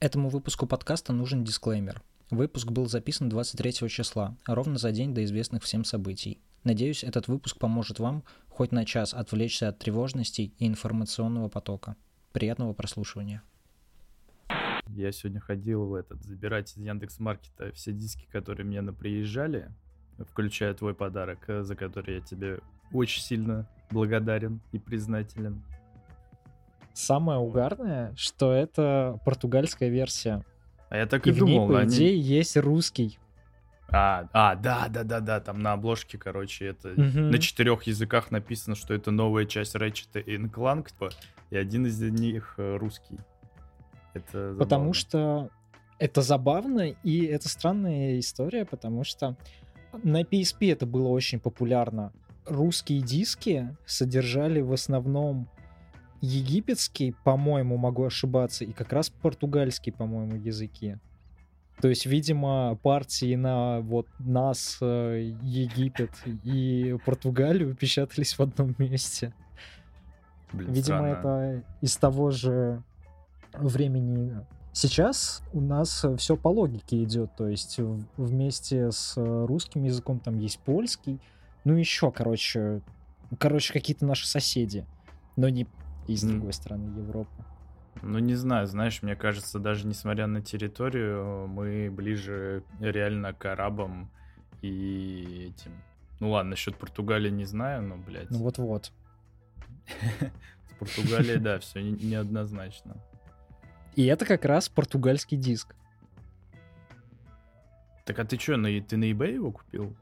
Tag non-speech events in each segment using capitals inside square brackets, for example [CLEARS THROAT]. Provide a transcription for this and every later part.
Этому выпуску подкаста нужен дисклеймер. Выпуск был записан 23 числа, ровно за день до известных всем событий. Надеюсь, этот выпуск поможет вам хоть на час отвлечься от тревожностей и информационного потока. Приятного прослушивания. Я сегодня ходил в этот, забирать из Яндекс.Маркета все диски, которые мне на приезжали, включая твой подарок, э, за который я тебе очень сильно благодарен и признателен. Самое угарное, что это португальская версия. А я так И и, в ней, думал, по они... идее, есть русский. А, а, да, да, да, да, там на обложке, короче, это Мгм. на четырех языках написано, что это новая часть Ratchet Clank, типа, и один из них э, русский. Это Потому что это забавно, и это странная история, потому что на PSP это было очень популярно. Русские диски содержали в основном египетский, по-моему, могу ошибаться, и как раз португальский, по-моему, языки. То есть, видимо, партии на вот нас, э, Египет и Португалию печатались в одном месте. Блин, Видимо, странно. это из того же времени. Сейчас у нас все по логике идет, то есть вместе с русским языком там есть польский, ну еще, короче, короче, какие-то наши соседи, но не из М. другой стороны Европы. Ну, не знаю, знаешь, мне кажется, даже несмотря на территорию, мы ближе реально к арабам и этим. Ну ладно, насчет Португалии не знаю, но, блядь, Ну вот-вот. с Португалией, да, все неоднозначно. И это как раз португальский диск. Так а ты что, на, ты на eBay его купил?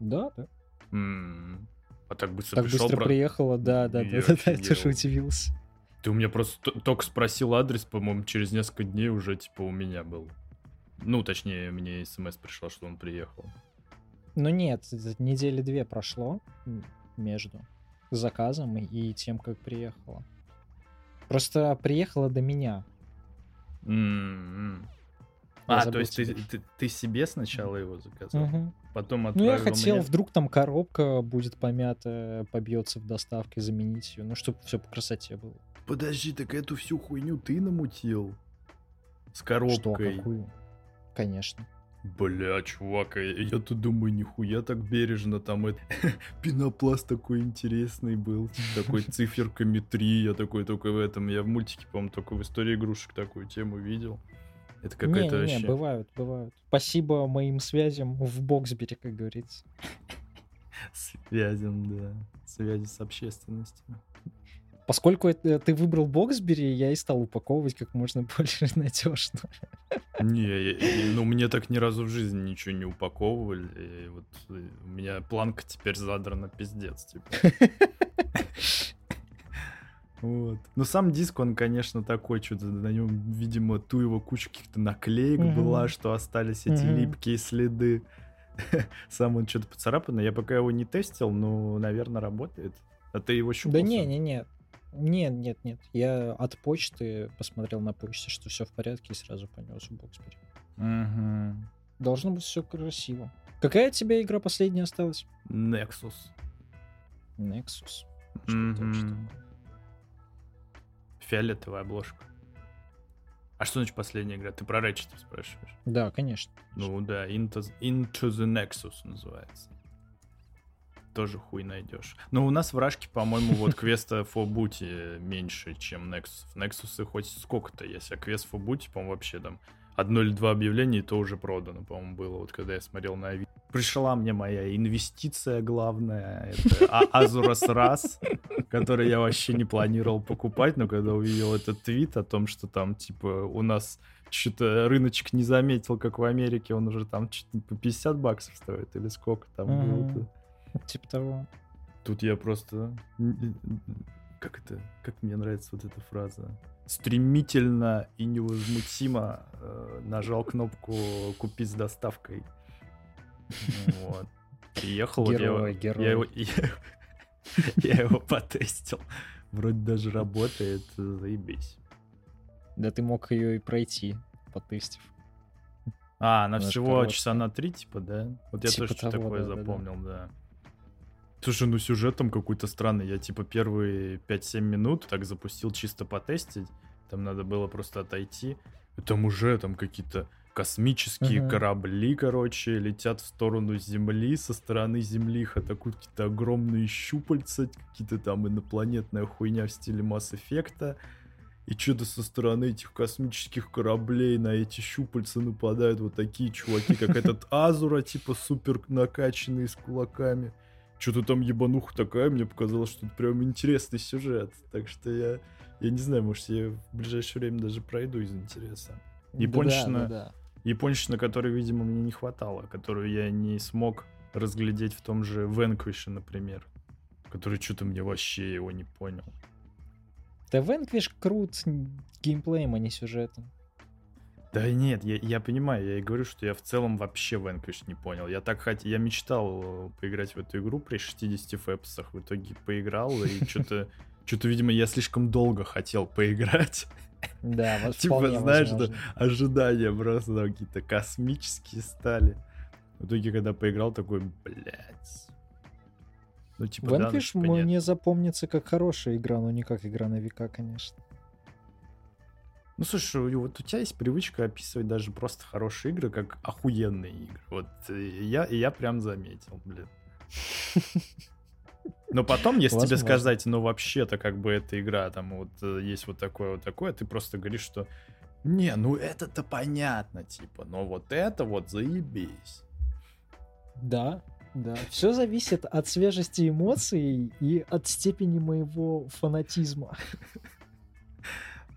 Да, да. А так быстро Так пришел, быстро бро- приехала, да, да, Я да, да, я тоже удивился. Ты у меня просто только спросил адрес, по-моему, через несколько дней уже, типа, у меня был. Ну, точнее, мне смс пришла, что он приехал. Ну нет, недели две прошло между заказом и- тем, как приехала. Просто приехала до меня. Я А, то есть ты, ты, ты себе сначала его заказал, Мгм. Потом Ну, отправил я хотел, мне? вдруг там коробка будет помята, побьется в доставке, заменить ее. Ну, чтобы все по красоте было. Подожди, так эту всю хуйню ты намутил? С Что, коробкой? какую? Конечно. Бля, чувак, а я- я тут думаю, нихуя так бережно, там это... [LAUGHS] пенопласт такой интересный был, такой [LAUGHS] циферками 3, я такой только в этом, я в мультике, по-моему, только в истории игрушек такую тему видел. Это какая-то Не-не-не, вообще... бывают, бывают. Спасибо моим связям в Боксбере, как говорится. Связем, да, связи с общественностью. Поскольку это- ты выбрал Боксбери, я и стал упаковывать как можно [LAUGHS] более надежно. Не, я- ну мне так ни разу в жизни ничего не упаковывали, и вот э, у меня планка теперь задрана пиздец, типа. [LAUGHS] Вот. Но сам диск, он, конечно, такой, что-то на нем, видимо, ту его куча каких-то наклеек Мгм. была, что остались эти Мгм. липкие следы. [LAUGHS] Сам он что-то поцарапанный. Я пока его не тестил, но, наверное, работает. А ты его щупал? Да сам? не-не-не. Нет, нет, нет. Я от почты посмотрел на почте, что все в порядке, и сразу понес в Боксбери. Мгм. Должно быть все красиво. Какая у тебя игра последняя осталась? Nexus. Nexus. Что это вообще такое? Фиолетовая обложка. А что значит последняя игра? Ты про Ratchet спрашиваешь? Да, конечно. Ну да, Into, Into the Nexus называется. Тоже хуй найдешь. Но у нас в Рашке, по-моему, вот [LAUGHS] квеста for Booty меньше, чем Nexus. Nexus хоть сколько-то есть, а квест for Booty, по-моему, вообще там одно или два объявления, и то уже продано, по-моему, было, вот когда я смотрел на Авито. Пришла мне моя инвестиция главная, это А- Азурас Рас, который я вообще не планировал покупать, но когда увидел этот твит о том, что там, типа, у нас что-то рыночек не заметил, как в Америке, он уже там чуть по 50 баксов стоит, или сколько там Мгм. было. Типа того. Тут я просто... Как это? Как мне нравится вот эта фраза? Стремительно и невозмутимо э, нажал кнопку «Купить с доставкой». Вот. Приехал, вот я Герой, герой. я его, [LAUGHS] я его потестил. Вроде даже работает, заебись. Да ты мог ее и пройти, потестив. А, она Она ж всего короткая. часа на три, типа, да? Вот я Типа тоже что того, такое запомнил, да. Слушай, ну сюжет там какой-то странный. Я типа первые 5-7 минут так запустил чисто потестить. Там надо было просто отойти. Там уже там какие-то космические Мгм. корабли, короче, летят в сторону Земли, со стороны Земли их атакуют какие-то огромные щупальца, какие-то там инопланетная хуйня в стиле Масс Эффекта. И что-то со стороны этих космических кораблей на эти щупальца нападают вот такие чуваки, как этот Азура, типа супер накачанный с кулаками. Что-то там ебануха такая, мне показалось, что это прям интересный сюжет. Так что я, я не знаю, может, я в ближайшее время даже пройду из интереса. Японщина. Да, да, да. Японщина, которой, видимо, мне не хватало, которую я не смог разглядеть в том же Венквише, например. Который что-то мне вообще его не понял. Да Vanquish крут геймплеем, а не сюжетом. Да нет, я, я понимаю, я и говорю, что я в целом вообще Vanquish не понял. Я так хотел, я мечтал э, поиграть в эту игру при 60 фэпсах, в итоге поиграл, и что-то, [LAUGHS] что-то, видимо, я слишком долго хотел поиграть. Да, вот Типа, знаешь, возможно. Ожидания просто там какие-то космические стали. В итоге, когда поиграл, такой, блядь. Ну, типа, да, ну, Vanquish типа, нет. мне запомнится как хорошая игра, но не как игра на века, конечно. Ну, слушай, вот у тебя есть привычка описывать даже просто хорошие игры как охуенные игры. Вот э, я, я прям заметил, блин. [LAUGHS] Но потом, если тебе Возможно. сказать, ну вообще-то как бы эта игра, там вот э, есть вот такое, вот такое, ты просто говоришь, что не, ну это-то понятно, типа, но вот это вот заебись. Да, да. Все зависит от свежести эмоций и от степени моего фанатизма. [LAUGHS]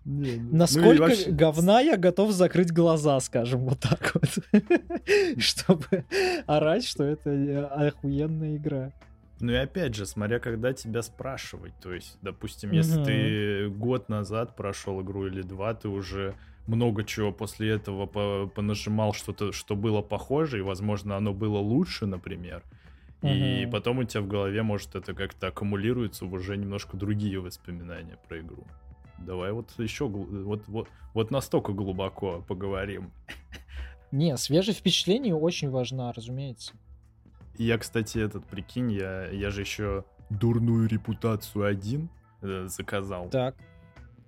Не, ну- ну Насколько вообще- говна я готов закрыть глаза, скажем вот так вот. [LAUGHS] Чтобы орать, что это э, охуенная игра. Ну и опять же, смотря когда тебя спрашивать, то есть, допустим, если ты год назад прошел игру или два, ты уже много чего после этого по- понажимал что-то, что было похоже, и, возможно, оно было лучше, например. И Мгм. потом у тебя в голове, может, это как-то аккумулируется в уже немножко другие воспоминания про игру. Давай вот еще, вот, вот, вот настолько глубоко поговорим. Не, свежее впечатление очень важна, разумеется. Я, кстати, этот, прикинь, я, я же еще дурную репутацию один э, заказал. Так,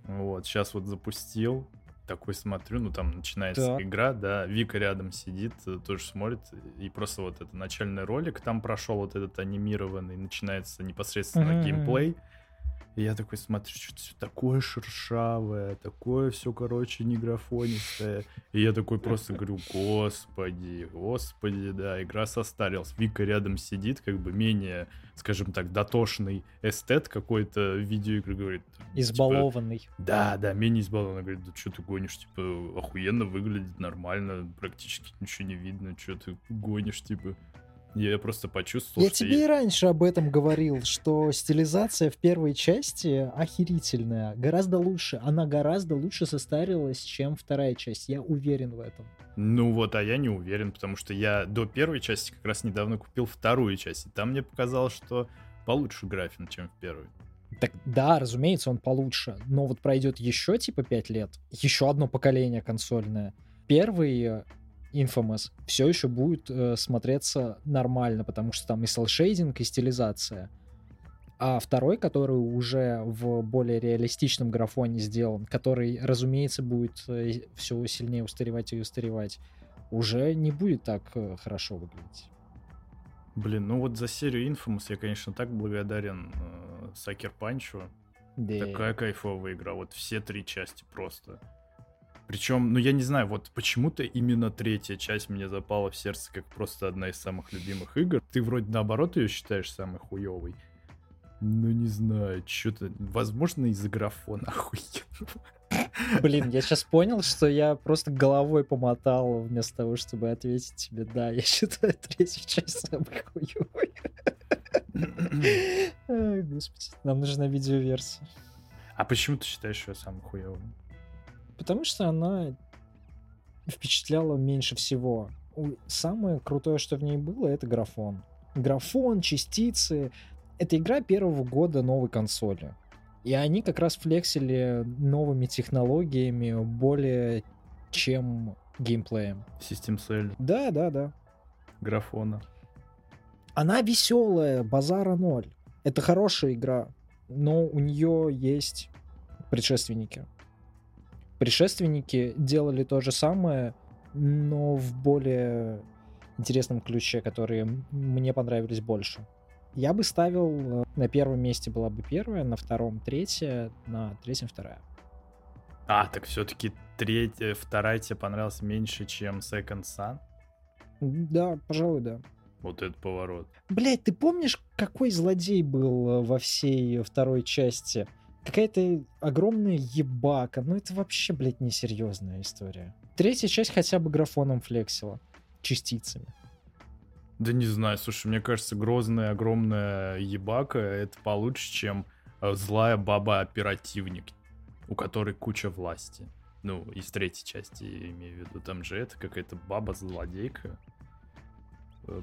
Вот, сейчас вот запустил, такой смотрю, ну там начинается Так. игра, да, Вика рядом сидит, э, тоже смотрит, и просто вот это начальный ролик там прошел, вот этот анимированный, начинается непосредственно Мгм, геймплей. И я такой смотрю, что-то все такое шершавое, такое все, короче, не графонистое. И я такой просто говорю, господи, господи, да, игра состарилась. Вика рядом сидит, как бы менее, скажем так, дотошный эстет какой-то видеоигры, говорит. типа, избалованный. да, да, менее избалованно. Говорит, да что ты гонишь, типа, охуенно выглядит, нормально, практически ничего не видно, что ты гонишь, типа. Я просто почувствовал, Я тебе и раньше об этом говорил, что стилизация в первой части охерительная, гораздо лучше. Она гораздо лучше состарилась, чем вторая часть. Я уверен в этом. Ну вот, а я не уверен, потому что я до первой части как раз недавно купил вторую часть, и там мне показалось, что получше графин, чем в первой. Так да, разумеется, он получше. Но вот пройдет еще типа 5 лет, еще одно поколение консольное. Первый Infamous все еще будет э, смотреться нормально, потому что там и селшейдинг, и стилизация. А второй, который уже в более реалистичном графоне сделан, который, разумеется, будет все сильнее устаревать и устаревать, уже не будет так э, хорошо выглядеть. Блин, ну вот за серию Infamous я, конечно, так благодарен э, Сакер Панчу. Да. Такая кайфовая игра, вот все три части просто. Причем, ну я не знаю, вот почему-то именно третья часть мне запала в сердце как просто одна из самых любимых игр. Ты вроде наоборот ее считаешь самой хуевой. Ну не знаю, что-то, возможно, из-за графона [LAUGHS] охуенного. Блин, я сейчас понял, что я просто головой помотал вместо того, чтобы ответить тебе, да, я считаю третью часть самой хуёвой. [CLEARS THROAT] Ай, господи, нам нужна видеоверсия. А почему ты считаешь ее самой хуевой? Потому что она впечатляла меньше всего. Самое крутое, что в ней было, это графон. Графон, частицы. Это игра первого года новой консоли. И они как раз флексили новыми технологиями более чем геймплеем. System Cell, Да, да, да. графона. Она веселая, базара ноль. Это хорошая игра, но у нее есть предшественники. Предшественники делали то же самое, но в более интересном ключе, которые мне понравились больше. Я бы ставил, э, на первом месте была бы первая, на втором третья, на третьем вторая. А, так все-таки третья, вторая тебе понравилась меньше, чем Second Sun? Да, пожалуй, да. Вот этот поворот. Блять, ты помнишь, какой злодей был э, во всей второй части? Какая-то огромная ебака. Ну это вообще, блядь, несерьезная история. Третья часть хотя бы графоном флексила. Частицами. Да не знаю, слушай, мне кажется, грозная огромная ебака это получше, чем э, злая баба-оперативник, у которой куча власти. Ну, из третьей части, имею в виду. Там же это какая-то баба-злодейка,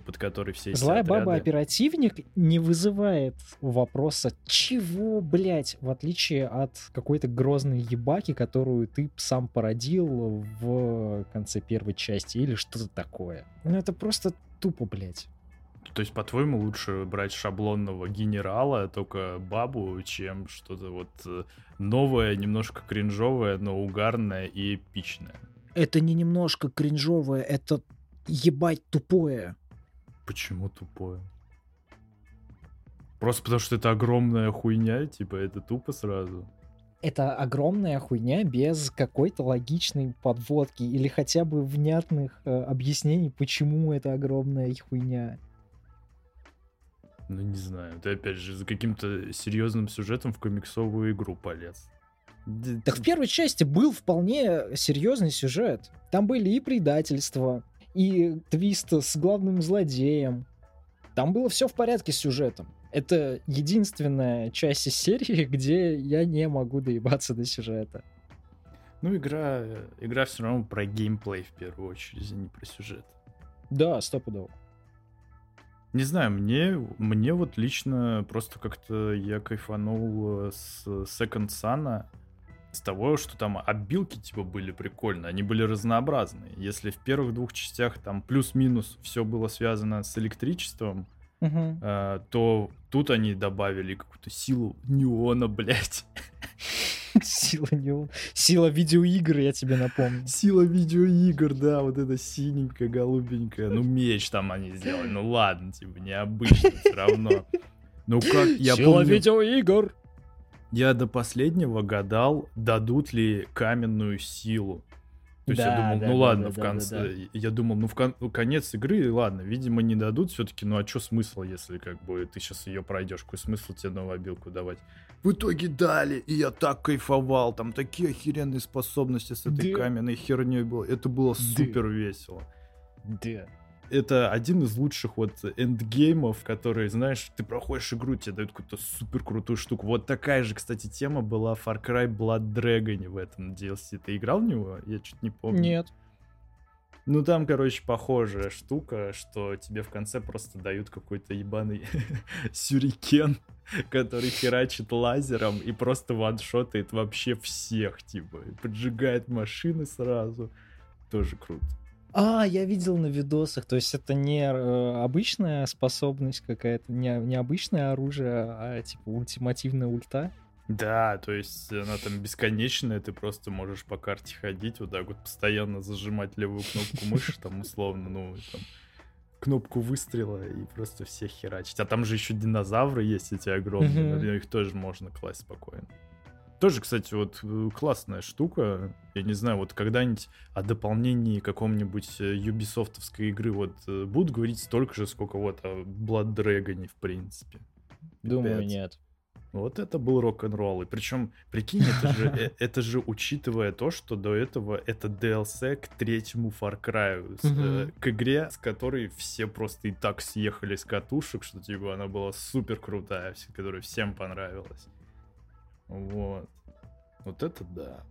под которой все Злая отряды... баба-оперативник не вызывает вопроса, чего, блять, в отличие от какой-то грозной ебаки, которую ты сам породил в конце первой части, или что-то такое. Ну, это просто тупо, блядь. То есть, по-твоему, лучше брать шаблонного генерала, только бабу, чем что-то вот э, новое, немножко кринжовое, но угарное и эпичное? Это не немножко кринжовое, это ебать тупое. Почему тупое? Просто потому что это огромная хуйня, типа это тупо сразу. Это огромная хуйня без какой-то логичной подводки или хотя бы внятных э, объяснений, почему это огромная хуйня. Ну, не знаю. Ты, опять же, за каким-то серьезным сюжетом в комиксовую игру полез. Так в первой части был вполне серьезный сюжет. Там были и предательства, и твист с главным злодеем. Там было все в порядке с сюжетом. Это единственная часть из серии, [LAUGHS] где я не могу доебаться до сюжета. Ну, игра, игра все равно про геймплей в первую очередь, а не про сюжет. Да, стопудово. Не знаю, мне, мне вот лично просто как-то я кайфанул э, с Second Sun с того, что там обилки типа были прикольные, они были разнообразные. Если в первых двух частях там плюс-минус все было связано с электричеством, Мгм. э, то тут они добавили какую-то силу неона, блядь. Сила не... Сила видеоигр, я тебе напомню. Сила видеоигр, да, вот это синенькая, голубенькая. Ну, меч там они сделали. Ну ладно, типа, необычно все равно. Ну как, я Сила помню, видеоигр. Я до последнего гадал, дадут ли каменную силу. То есть я Да, думал, да, ну да, ладно, да, в да, конце, да, я думал, ну в кон- конец игры, ладно, видимо, не дадут все-таки, ну а что смысл, если как бы ты сейчас ее пройдешь, какой смысл тебе новую обилку давать? В итоге дали, и я так кайфовал, там такие охеренные способности с этой Да. каменной херней было, это было супер весело. Да. Это один из лучших вот эндгеймов, которые, знаешь, ты проходишь игру, тебе дают какую-то супер крутую штуку. Вот такая же, кстати, тема была Far Cry Blood Dragon в этом DLC. Ты играл в него? Я чуть не помню. Нет. Ну там, короче, похожая штука, что тебе в конце просто дают какой-то ебаный [LAUGHS] сюрикен, который херачит лазером и просто ваншотает вообще всех, типа, и поджигает машины сразу. Тоже круто. А, я видел на видосах, то есть это не э, обычная способность какая-то, не, не обычное оружие, а типа ультимативная ульта. Да, то есть она там бесконечная, ты просто можешь по карте ходить, вот так вот постоянно зажимать левую кнопку мыши, там условно, ну, там, кнопку выстрела и просто всех херачить. А там же еще динозавры есть эти огромные, наверное, их тоже можно класть спокойно. Тоже, кстати, вот э, классная штука. Я не знаю, вот когда-нибудь о дополнении каком-нибудь э, юбисофтовской игры вот э, будут говорить столько же, сколько вот о Blood Dragon, в принципе. Думаю, Пипец. нет. Вот это был рок-н-ролл. И причем, прикинь, это же, [LAUGHS] это же учитывая то, что до этого это DLC к третьему Far Cry. с, э, Мгм. К игре, с которой все просто и так съехали с катушек, что типа она была супер крутая, которая всем понравилась. Вот. Вот это да.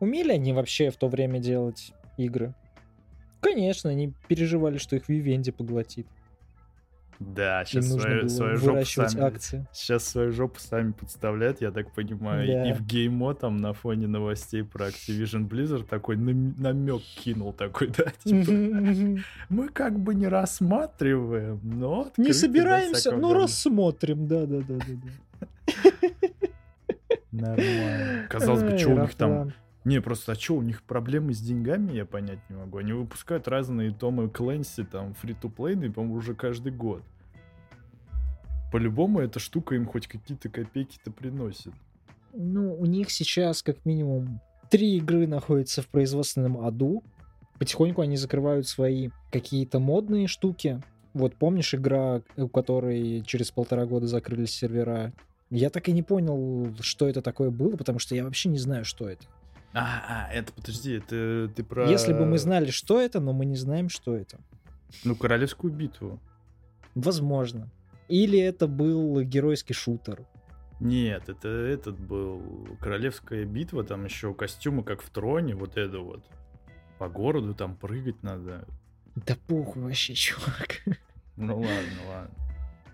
Умели они вообще в то время делать игры? Конечно, они переживали, что их Вивенди поглотит. Да, Им сейчас нужно свою, свою жопу сами... акции. Сейчас свою жопу сами подставляют, я так понимаю. Да. И в геймо там на фоне новостей про Activision Blizzard такой намек кинул такой, [LAUGHS] да, типа, [LAUGHS] мы как бы не рассматриваем, но... Не собираемся, говна». рассмотрим, да-да-да-да. Нормально. Казалось бы, что у них там... Не, просто а что, у них проблемы с деньгами, я понять не могу. Они выпускают разные томы Клэнси, там, фри-то-плейные, по-моему, уже каждый год. По-любому эта штука им хоть какие-то копейки-то приносит. Ну, у них сейчас как минимум три игры находятся в производственном аду. Потихоньку они закрывают свои какие-то модные штуки. Вот помнишь игра, у которой через полтора года закрылись сервера? Я так и не понял, что это такое было, потому что я вообще не знаю, что это. А, а, это, подожди, это ты про... Если бы мы знали, что это, но мы не знаем, что это. Ну, Королевскую битву. Возможно. Или это был геройский шутер. Нет, это этот был Королевская битва, там еще костюмы, как в троне, вот это вот. По городу там прыгать надо. Да похуй вообще, [LAUGHS] чувак. Ну ладно, ладно.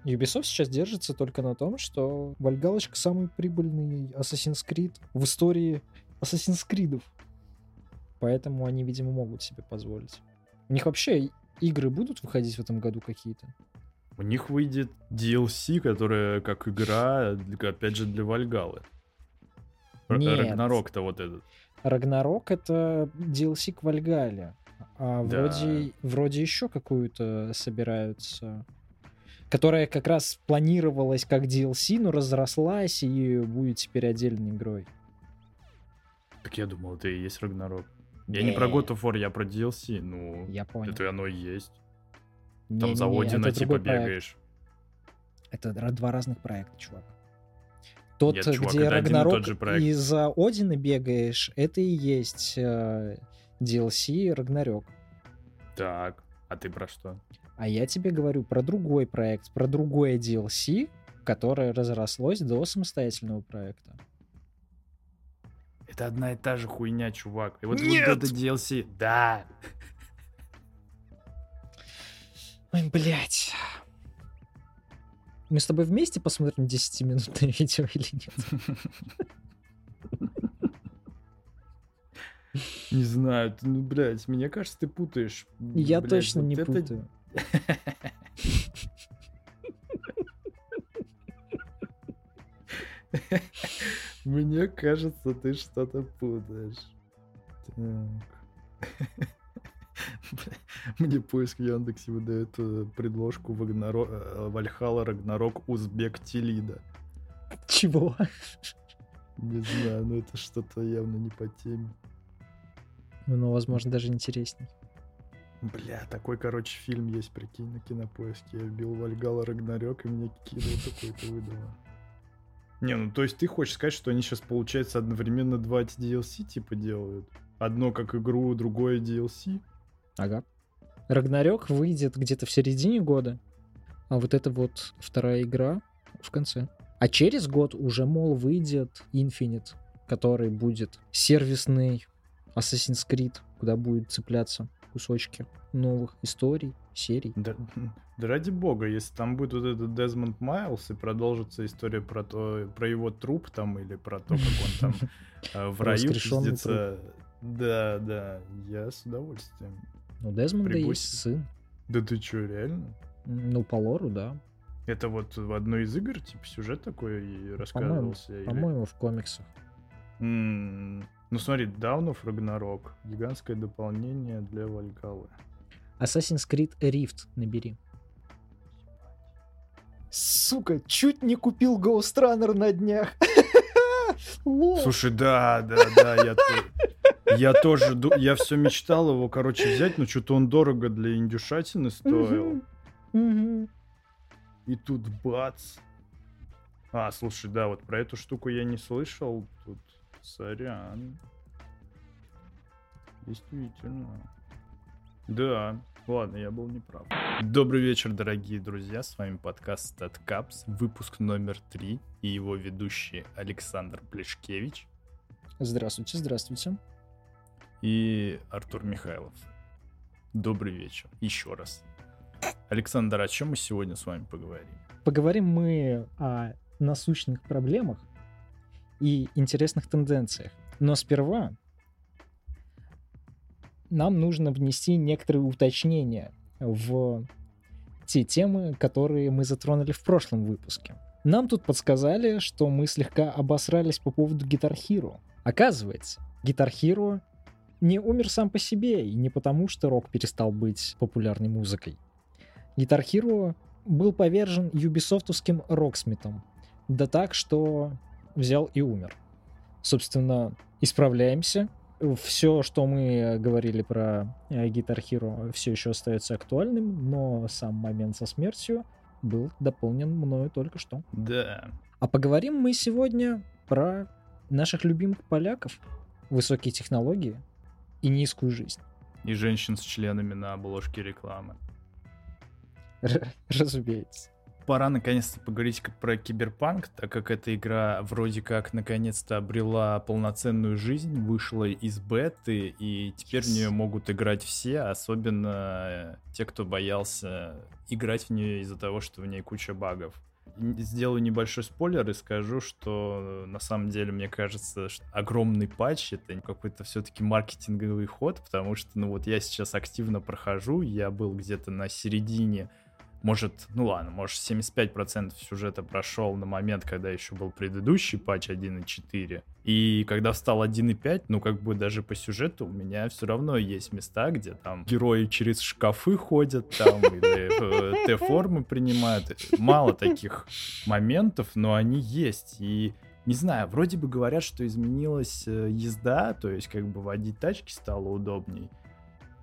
Ubisoft сейчас держится только на том, что Вальгалочка самый прибыльный Assassin's Creed в истории Assassin's Creed. Поэтому они, видимо, могут себе позволить. У них вообще игры будут выходить в этом году какие-то? У них выйдет DLC, которая как игра, опять же, для Вальгалы. Рагнарок-то вот этот. Рагнарок это DLC к Вальгале. А да. вроде, вроде еще какую-то собираются которая как раз планировалась как DLC, но разрослась и будет теперь отдельной игрой. Так я думал, это и есть Рагнарок. Я не, не про God of War, я про DLC. Ну, я понял. это оно и есть. Там не, за Одина типа бегаешь. Это два разных проекта, чувак. Тот, Нет, чувак, где Рагнарок и за Одина бегаешь, это и есть э, DLC Рагнарёк. Так, а ты про что? А я тебе говорю про другой проект, про другое DLC, которое разрослось до самостоятельного проекта. Это одна и та же хуйня, чувак. И вот Нет! вот это DLC. Да. Ой, блядь. Мы с тобой вместе посмотрим 10-минутное [LAUGHS] видео или нет? [LAUGHS] Не знаю, ты, ну, блядь, мне кажется, ты путаешь. Я блядь, точно вот не это... путаю. [LAUGHS] Мне кажется, ты что-то путаешь. Так. [LAUGHS] Мне поиск в Яндексе выдает э, предложку э, Вальхала Рагнарок Узбек Телида. Чего? Не знаю, но это что-то явно не по теме. Ну, возможно, даже интересней. Бля, такой, короче, фильм есть, прикинь, на кинопоиске. Я вбил Вальгала Рагнарёк, и мне кинул такой-то выдало. Не, ну то есть ты хочешь сказать, что они сейчас, получается, одновременно два DLC типа делают? Одно как игру, другое DLC? Ага. Рагнарёк выйдет где-то в середине года, а вот это вот вторая игра в конце. А через год уже, мол, выйдет Infinite, который будет сервисный Assassin's Creed, куда будет цепляться кусочки новых историй, серий. Да, да ради бога, если там будет вот этот Дезмонд Майлз и продолжится история про то, про его труп там или про то, как он там [LAUGHS] э, в раю пиздится. Да, да, я с удовольствием. Ну, Дезмонда есть сын. Да ты чё, реально? Ну, по лору, да. Это вот в одной из игр, типа, сюжет такой и рассказывался? По-моему, или... по-моему в комиксах. Mm. Ну смотри, of Ragnarok. Гигантское дополнение для Валькалы. Assassin's Creed Rift набери. Сука, чуть не купил Ghost Runner на днях. [LAUGHS] Слушай, да, да, да, я, я тоже, я все мечтал его, короче, взять, но что-то он дорого для индюшатины стоил. И тут бац. А, слушай, да, вот про эту штуку я не слышал. Тут Сорян. Действительно. Да, ладно, я был неправ. Добрый вечер, дорогие друзья. С вами подкаст StatCaps, выпуск номер три и его ведущий Александр Плешкевич. Здравствуйте, здравствуйте. И Артур Михайлов. Добрый вечер. Еще раз. Александр, о чем мы сегодня с вами поговорим? Поговорим мы о насущных проблемах, и интересных тенденциях. Но сперва нам нужно внести некоторые уточнения в те темы, которые мы затронули в прошлом выпуске. Нам тут подсказали, что мы слегка обосрались по поводу Guitar Hero. Оказывается, Guitar Hero не умер сам по себе, и не потому, что рок перестал быть популярной музыкой. Guitar Hero был повержен юбисофтовским роксмитом. Да так, что взял и умер. Собственно, исправляемся. Все, что мы говорили про э, Guitar Hero, все еще остается актуальным, но сам момент со смертью был дополнен мною только что. Да. А поговорим мы сегодня про наших любимых поляков, высокие технологии и низкую жизнь. И женщин с членами на обложке рекламы. Разумеется. Пора наконец-то поговорить про киберпанк, так как эта игра вроде как наконец-то обрела полноценную жизнь, вышла из беты, и теперь yes. в нее могут играть все, особенно те, кто боялся играть в нее из-за того, что в ней куча багов. Сделаю небольшой спойлер и скажу, что на самом деле мне кажется, что огромный патч это какой-то все-таки маркетинговый ход, потому что, ну вот я сейчас активно прохожу, я был где-то на середине может, ну ладно, может 75% сюжета прошел на момент, когда еще был предыдущий патч 1.4. И когда стал 1.5, ну как бы даже по сюжету у меня все равно есть места, где там герои через шкафы ходят, там или э, Т-формы принимают. Мало таких моментов, но они есть. И не знаю, вроде бы говорят, что изменилась э, езда, то есть как бы водить тачки стало удобней.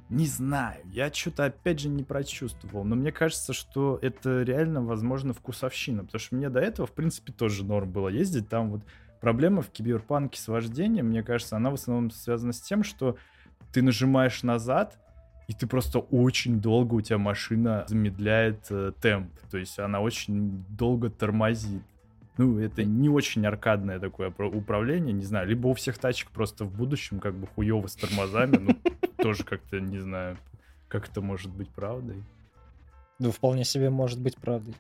Не знаю, я что-то опять же не прочувствовал, но мне кажется, что это реально, возможно, вкусовщина, потому что мне до этого, в принципе, тоже норм было ездить. Там вот проблема в киберпанке с вождением, мне кажется, она в основном связана с тем, что ты нажимаешь назад, и ты просто очень долго у тебя машина замедляет э, темп, то есть она очень долго тормозит. Ну, это не очень аркадное такое управление, не знаю. Либо у всех тачек просто в будущем как бы хуево с тормозами, ну, [LAUGHS] тоже как-то не знаю, как это может быть правдой. Ну, вполне себе может быть правдой.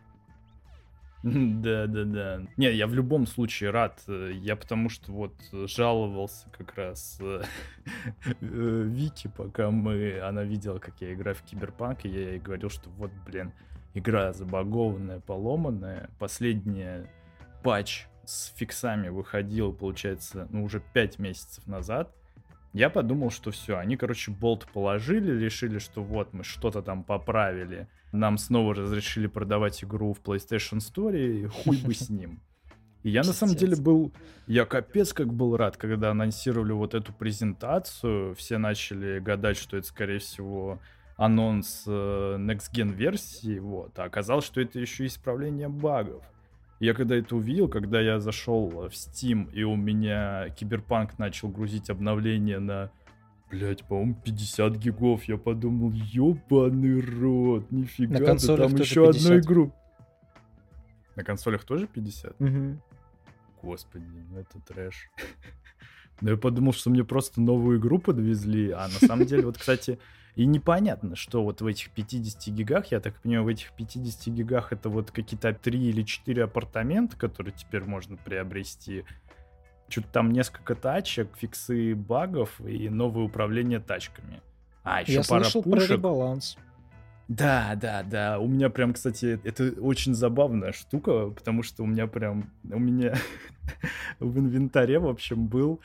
Да, да, да. Не, я в любом случае рад. Я потому что вот жаловался как раз э, [LAUGHS] Вики, пока мы, она видела, как я играю в Киберпанк, и я ей говорил, что вот, блин, игра забагованная, поломанная. Последняя патч с фиксами выходил, получается, ну, уже 5 месяцев назад. Я подумал, что все, они, короче, болт положили, решили, что вот мы что-то там поправили. Нам снова разрешили продавать игру в PlayStation Store, и [LAUGHS] хуй бы с ним. И я на самом деле был, я капец как был рад, когда анонсировали вот эту презентацию. Все начали гадать, что это, скорее всего, анонс э, Next Gen версии, вот. А оказалось, что это еще исправление багов. Я когда это увидел, когда я зашел в Steam, и у меня Киберпанк начал грузить обновление на, блять, по-моему, 50 гигов, я подумал, ёбаный рот, нифига, на ты там еще 50. одну игру. На консолях тоже 50? Угу. Господи, ну это трэш. [LAUGHS] Но я подумал, что мне просто новую игру подвезли, а на самом деле, вот, кстати, и непонятно, что вот в этих 50 гигах, я так понимаю, в этих 50 гигах это вот какие-то 3 или 4 апартамента, которые теперь можно приобрести. Что-то там несколько тачек, фиксы багов и новое управление тачками. А, еще я пара слышал пушек. про ребаланс. Да, да, да. У меня прям, кстати, это очень забавная штука, потому что у меня прям, у меня [LAUGHS] в инвентаре, в общем, был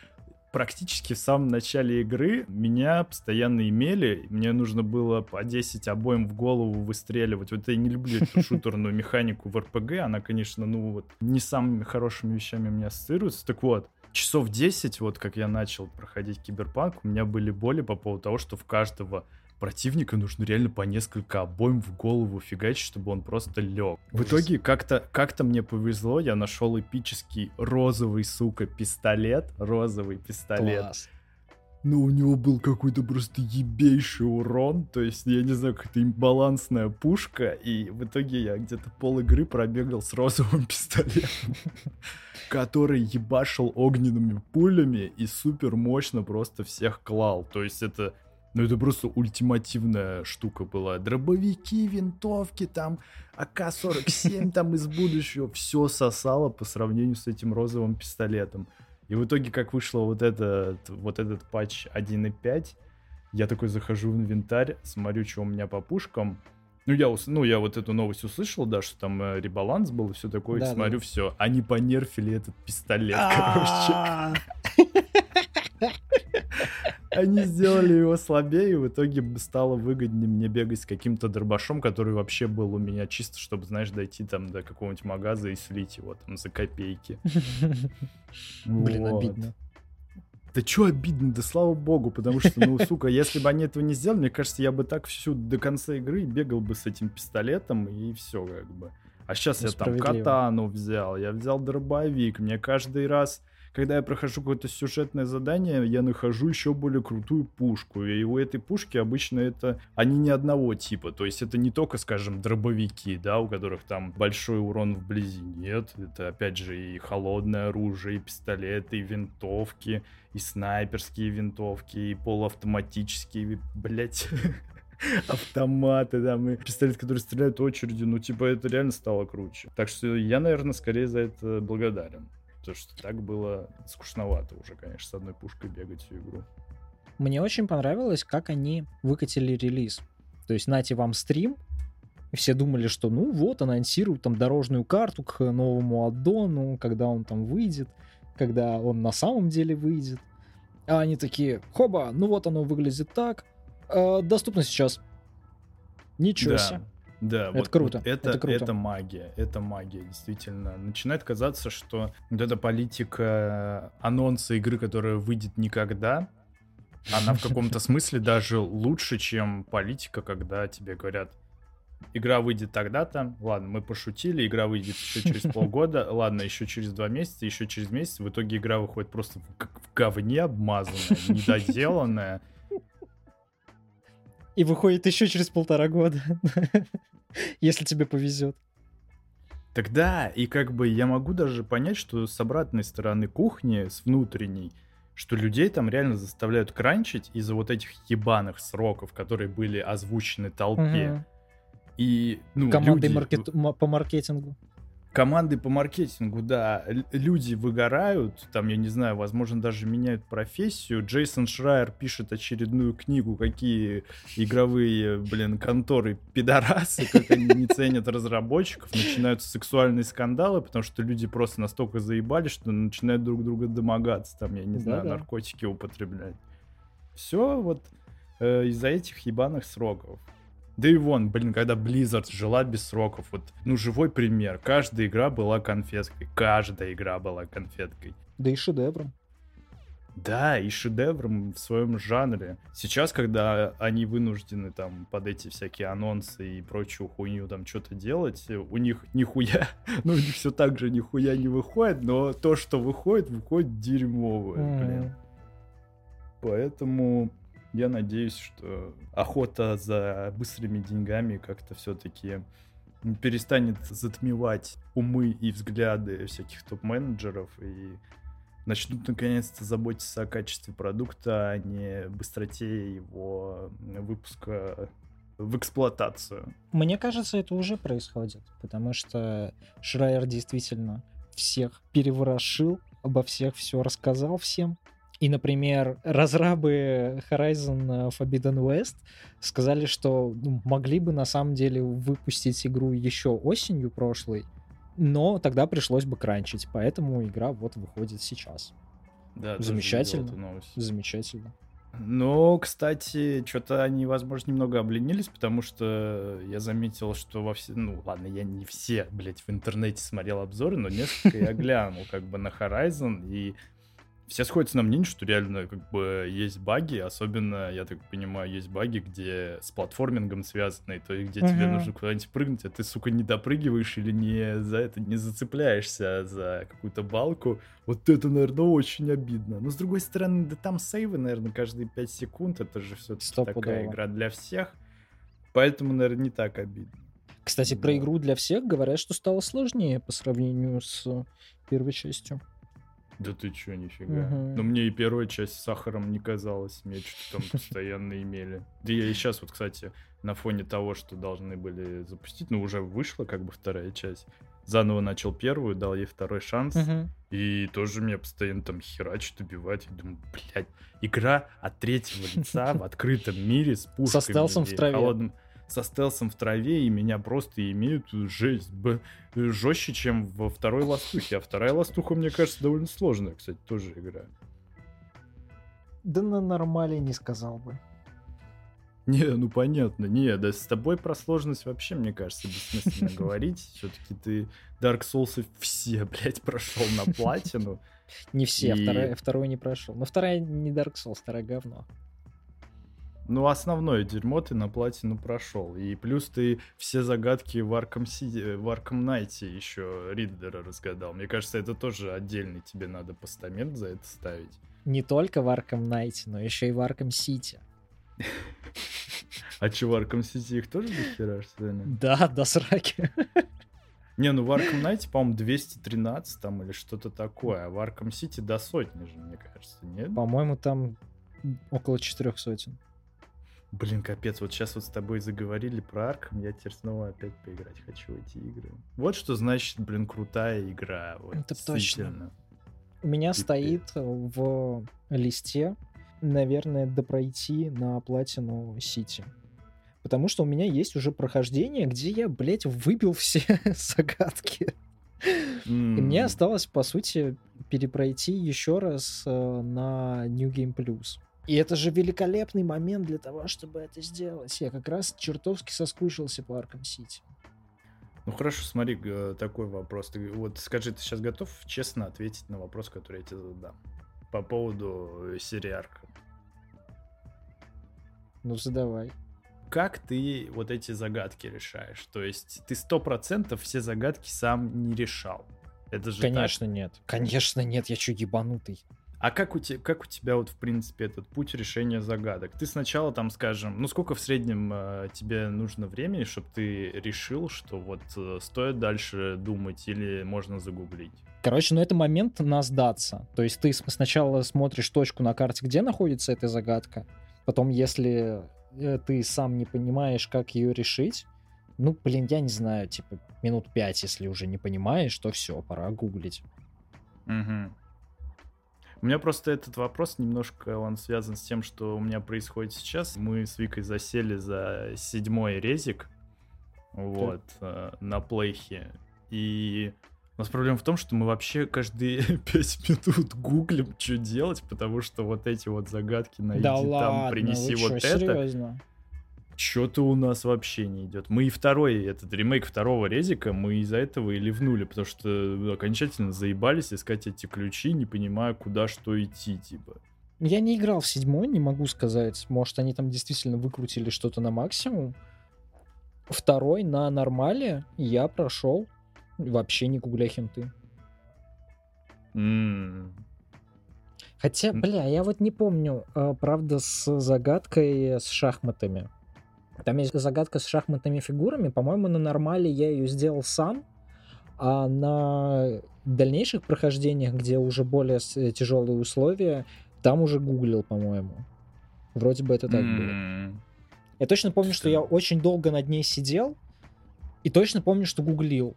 практически в самом начале игры меня постоянно имели. Мне нужно было по 10 обоим в голову выстреливать. Вот я не люблю эту [LAUGHS] шутерную механику в РПГ. Она, конечно, ну вот не самыми хорошими вещами у меня ассоциируется. Так вот, часов 10, вот как я начал проходить киберпанк, у меня были боли по поводу того, что в каждого противника нужно реально по несколько обоим в голову фигачить, чтобы он просто лег. В итоге как-то как мне повезло, я нашел эпический розовый, сука, пистолет. Розовый пистолет. Класс. Но у него был какой-то просто ебейший урон, то есть, я не знаю, какая-то имбалансная пушка, и в итоге я где-то пол игры пробегал с розовым [LAUGHS] пистолетом, который ебашил огненными пулями и супер мощно просто всех клал. То есть это ну, это просто ультимативная штука была. Дробовики, винтовки, там, АК-47 там из будущего. Все сосало по сравнению с этим розовым пистолетом. И в итоге, как вышло вот этот, вот этот патч 1.5, я такой захожу в инвентарь, смотрю, что у меня по пушкам. Ну я, ну, я вот эту новость услышал, да, что там э, ребаланс был и все такое. Да, да, смотрю, да. все. Они понерфили этот пистолет, короче. [LAUGHS] Они сделали его слабее, и в итоге стало выгоднее мне бегать с каким-то дробашом, который вообще был у меня чисто, чтобы, знаешь, дойти там до какого-нибудь магаза и слить его там за копейки. Блин, обидно. Да чё обидно, да слава богу, потому что, ну, сука, если бы они этого не сделали, мне кажется, я бы так всю до конца игры бегал бы с этим пистолетом, и все как бы. А сейчас я там катану взял, я взял дробовик, мне каждый раз, когда я прохожу какое-то сюжетное задание, я нахожу еще более крутую пушку, и у этой пушки обычно это, они не одного типа, то есть это не только, скажем, дробовики, да, у которых там большой урон вблизи, нет, это опять же и холодное оружие, и пистолеты, и винтовки, и снайперские винтовки, и полуавтоматические, блять, [LAUGHS] автоматы, там, и пистолет, который стреляет очередью, ну, типа, это реально стало круче. Так что я, наверное, скорее за это благодарен. Потому что так было скучновато уже, конечно, с одной пушкой бегать всю игру. Мне очень понравилось, как они выкатили релиз. То есть, нате вам стрим, все думали, что ну вот, анонсируют там дорожную карту к новому аддону, когда он там выйдет, когда он на самом деле выйдет. А они такие, хоба, ну вот оно выглядит так, а, доступно сейчас. Ничего да. себе. Да, Это вот, круто, вот это, это круто. это магия, это магия, действительно. Начинает казаться, что вот эта политика анонса игры, которая выйдет никогда, она в [LAUGHS] каком-то смысле даже лучше, чем политика, когда тебе говорят, игра выйдет тогда-то, ладно, мы пошутили, игра выйдет еще через [LAUGHS] полгода, ладно, еще через два месяца, еще через месяц, в итоге игра выходит просто в говне обмазанная, [LAUGHS] недоделанная. И выходит еще через полтора года, [LAUGHS] если тебе повезет. Тогда, и как бы я могу даже понять, что с обратной стороны кухни, с внутренней, что людей там реально заставляют кранчить из-за вот этих ебаных сроков, которые были озвучены толпе. Мгм. И, ну, Командой люди- маркет- ма- по маркетингу. Команды по маркетингу, да, люди выгорают, там, я не знаю, возможно, даже меняют профессию. Джейсон Шрайер пишет очередную книгу, какие игровые, блин, конторы пидорасы, как они не ценят разработчиков, начинаются сексуальные скандалы, потому что люди просто настолько заебали, что начинают друг друга домогаться, там, я не знаю, Да-да. наркотики употреблять. Все вот э, из-за этих ебаных сроков. Да и вон, блин, когда Blizzard жила без сроков, вот, ну, живой пример. Каждая игра была конфеткой. Каждая игра была конфеткой. Да и шедевром. Да, и шедевром в своем жанре. Сейчас, когда они вынуждены там под эти всякие анонсы и прочую хуйню там что-то делать, у них нихуя, [LAUGHS] ну, у них все так же нихуя не выходит, но то, что выходит, выходит дерьмовое, блин. Поэтому я надеюсь, что охота за быстрыми деньгами как-то все-таки перестанет затмевать умы и взгляды всяких топ-менеджеров и начнут наконец-то заботиться о качестве продукта, а не быстроте его выпуска в эксплуатацию. Мне кажется, это уже происходит, потому что Шрайер действительно всех переворошил, обо всех все рассказал всем. И, например, разрабы Horizon Forbidden West сказали, что ну, могли бы на самом деле выпустить игру еще осенью прошлой, но тогда пришлось бы кранчить, поэтому игра вот выходит сейчас. Да, Замечательно. Замечательно. Ну, кстати, что-то они, возможно, немного обленились, потому что я заметил, что во все... Ну, ладно, я не все, блядь, в интернете смотрел обзоры, но несколько я [LAUGHS] глянул как бы на Horizon, и все сходятся на мнение, что реально как бы есть баги, особенно, я так понимаю, есть баги, где с платформингом связаны, то есть где тебе Мгм. нужно куда-нибудь прыгнуть, а ты, сука, не допрыгиваешь или не за это не зацепляешься за какую-то балку. Вот это, наверное, очень обидно. Но с другой стороны, да там сейвы, наверное, каждые 5 секунд, это же все-таки такая игра для всех. Поэтому, наверное, не так обидно. Кстати, про Вот. игру для всех говорят, что стало сложнее по сравнению с первой частью. Да ты чё, нифига. Мгм. Но мне и первая часть с сахаром не казалась. Мне что-то там постоянно имели. Да я и сейчас вот, кстати, на фоне того, что должны были запустить, ну, уже вышла как бы вторая часть. Заново начал первую, дал ей второй шанс. Мгм. И тоже меня постоянно там херачит, убивать. И думаю, блядь, игра от третьего лица в открытом мире с пушками. стелсом в траве. холодным- со стелсом в траве, и меня просто имеют жесть б- жестче, чем во второй ластухе. А вторая ластуха, мне кажется, довольно сложная, кстати, тоже игра. Да на нормале не сказал бы. Не, ну понятно, не, да с тобой про сложность вообще, мне кажется, бессмысленно говорить. Все-таки ты Dark Souls все, блядь, прошел на платину. Не все, вторая, вторую не прошел. Но вторая не Dark Souls, вторая говно. Ну, основное дерьмо ты на платину прошел. И плюс ты все загадки в Arkham, City, в Arkham Knight еще Риддера разгадал. Мне кажется, это тоже отдельный тебе надо постамент за это ставить. Не только в Arkham Knight, но еще и в Arkham City. А че, в Arkham City их тоже дохера, что ли? Да, до сраки. Не, ну в Arkham Knight, по-моему, 213 там или что-то такое, а в Arkham City до сотни же, мне кажется, нет? По-моему, там около четырех сотен. Блин, капец, вот сейчас вот с тобой заговорили про Арком, я теперь снова опять поиграть хочу в эти игры. Вот что значит, блин, крутая игра. Вот, Это точно. У меня Пипец. стоит в листе, наверное, допройти на платину Сити. Потому что у меня есть уже прохождение, где я, блядь, выбил все [LAUGHS] загадки. И мне осталось, по сути, перепройти еще раз э, на New Game Plus. И это же великолепный момент для того, чтобы это сделать. Я как раз чертовски соскучился по Arkham City. Ну хорошо, смотри, такой вопрос. Ты вот скажи, ты сейчас готов честно ответить на вопрос, который я тебе задам? По поводу э, серии Арком. Ну, задавай. Как ты вот эти загадки решаешь? То есть ты сто процентов все загадки сам не решал. Это же так? Конечно, нет. Конечно, нет, я что, ебанутый. А как у, тебя, как у тебя вот, в принципе, этот путь решения загадок? Ты сначала там, скажем, ну сколько в среднем э, тебе нужно времени, чтобы ты решил, что вот э, стоит дальше думать или можно загуглить? Короче, ну это момент на сдаться. То есть ты сначала смотришь точку на карте, где находится эта загадка. Потом, если э, ты сам не понимаешь, как ее решить, ну, блин, я не знаю, типа, минут пять, если уже не понимаешь, то все, пора гуглить. Мгм. У меня просто этот вопрос немножко, он связан с тем, что у меня происходит сейчас. Мы с Викой засели за седьмой резик, вот, э, на плейхе. И у нас проблема в том, что мы вообще каждые [LAUGHS] пять минут гуглим, что делать, потому что вот эти вот загадки найди да там, ладно, принеси вот чё, это. серьезно? Что-то у нас вообще не идет. Мы и второй, этот ремейк второго резика, мы из-за этого и ливнули, потому что окончательно заебались искать эти ключи, не понимая, куда что идти, типа. Я не играл в седьмой, не могу сказать. Может, они там действительно выкрутили что-то на максимум. Второй на нормале я прошел, вообще не гугля хинты. М, Хотя, бля, я вот не помню, а, правда, с загадкой с шахматами. Там есть загадка с шахматными фигурами. По-моему, на нормале я ее сделал сам, а на дальнейших прохождениях, где уже более с- тяжелые условия, там уже гуглил, по-моему. Вроде бы это так было. м. Я точно помню, что я очень долго над ней сидел, и точно помню, что гуглил.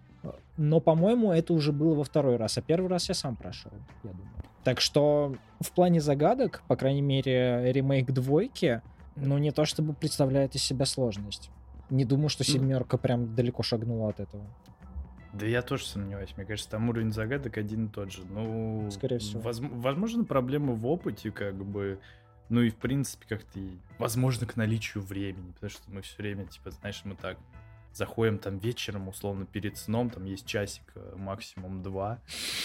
Но, по-моему, это уже было во второй раз, а первый раз я сам прошел, я думаю. Так что в плане загадок, по крайней мере, ремейк двойки, ну, не то чтобы представляет из себя сложность. Не думаю, что семерка прям далеко шагнула от этого. Да я тоже сомневаюсь. Мне кажется, там уровень загадок один и тот же. Ну, Скорее всего. возм- возможно, проблема в опыте, как бы. Ну и в принципе, как-то, возможно, к наличию времени, потому что мы все время, типа, знаешь, мы так заходим там вечером, условно, перед сном, там есть часик, э, максимум два,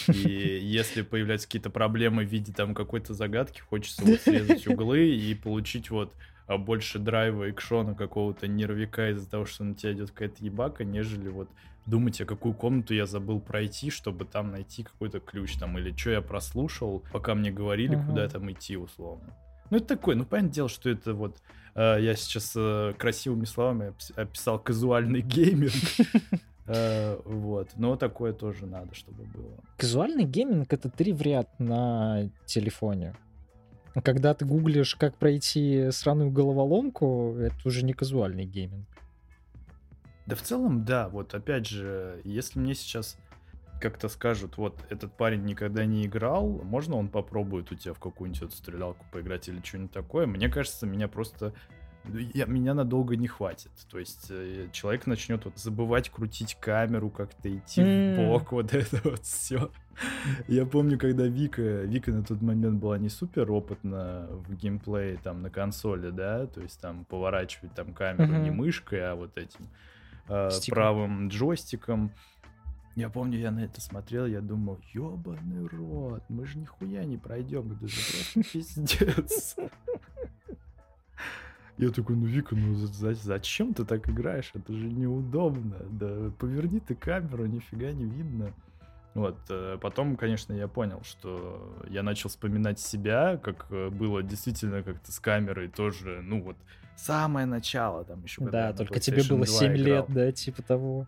и [LAUGHS] если появляются какие-то проблемы в виде там какой-то загадки, хочется вот срезать [LAUGHS] углы и получить вот больше драйва, экшона какого-то нервика из-за того, что на тебя идет какая-то ебака, нежели вот думать, а какую комнату я забыл пройти, чтобы там найти какой-то ключ там, или что я прослушал, пока мне говорили, Ага. куда там идти, условно. Ну, это такое, ну, понятное дело, что это вот, э, я сейчас э, красивыми словами опис- описал казуальный гейминг, [LAUGHS] Э, вот, но такое тоже надо, чтобы было. Казуальный гейминг — это три в ряд на телефоне. Когда ты гуглишь, как пройти сраную головоломку, это уже не казуальный гейминг. Да в целом, да, вот опять же, если мне сейчас как-то скажут, вот этот парень никогда не играл, можно он попробует у тебя в какую-нибудь эту стрелялку поиграть или что-нибудь такое? Мне кажется, меня просто я, меня надолго не хватит. То есть э, человек начнет вот забывать крутить камеру, как-то идти mm. в бок, [LAUGHS] вот это вот все. Я помню, когда Вика, Вика на тот момент была не супер опытна в геймплее там на консоли, да, то есть там поворачивать там камеру mm-hmm. не мышкой, а вот этим э, правым джойстиком. Я помню, я на это смотрел, я думал, ёбаный рот, мы же нихуя не пройдем, это же просто [LAUGHS] пиздец. Я такой, ну Вика, ну зачем ты так играешь? Это же неудобно. Да поверни ты камеру, нифига не видно. Вот, э, потом, конечно, я понял, что я начал вспоминать себя, как э, было действительно как-то с камерой тоже, ну вот, самое начало там еще. Да, только тебе было 7 играл. лет, да, типа того.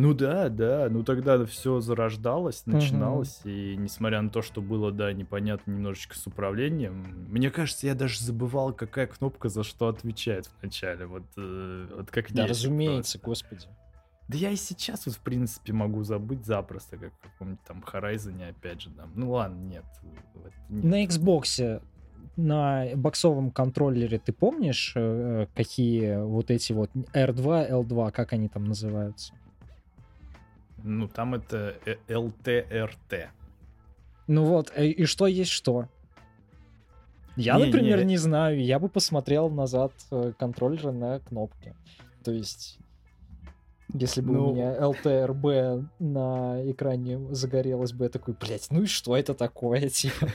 Ну да, да, ну тогда все зарождалось, начиналось, угу. и несмотря на то, что было, да, непонятно немножечко с управлением, мне кажется, я даже забывал, какая кнопка за что отвечает вначале, вот, э, вот как Да, разумеется, просто. господи. Да я и сейчас вот, в принципе, могу забыть запросто, как в каком-нибудь там Horizon, опять же, там. Ну ладно, нет. нет. На Xbox на боксовом контроллере ты помнишь, э, какие вот эти вот R2, L2, как они там называются? Ну, там это. Э, ну вот, э, и что есть что? Я, не, например, не... не знаю. Я бы посмотрел назад контроллеры на кнопки. То есть если бы ну... у меня LTRB на экране загорелось бы, я такой, блядь, ну и что это такое, [LAUGHS] типа?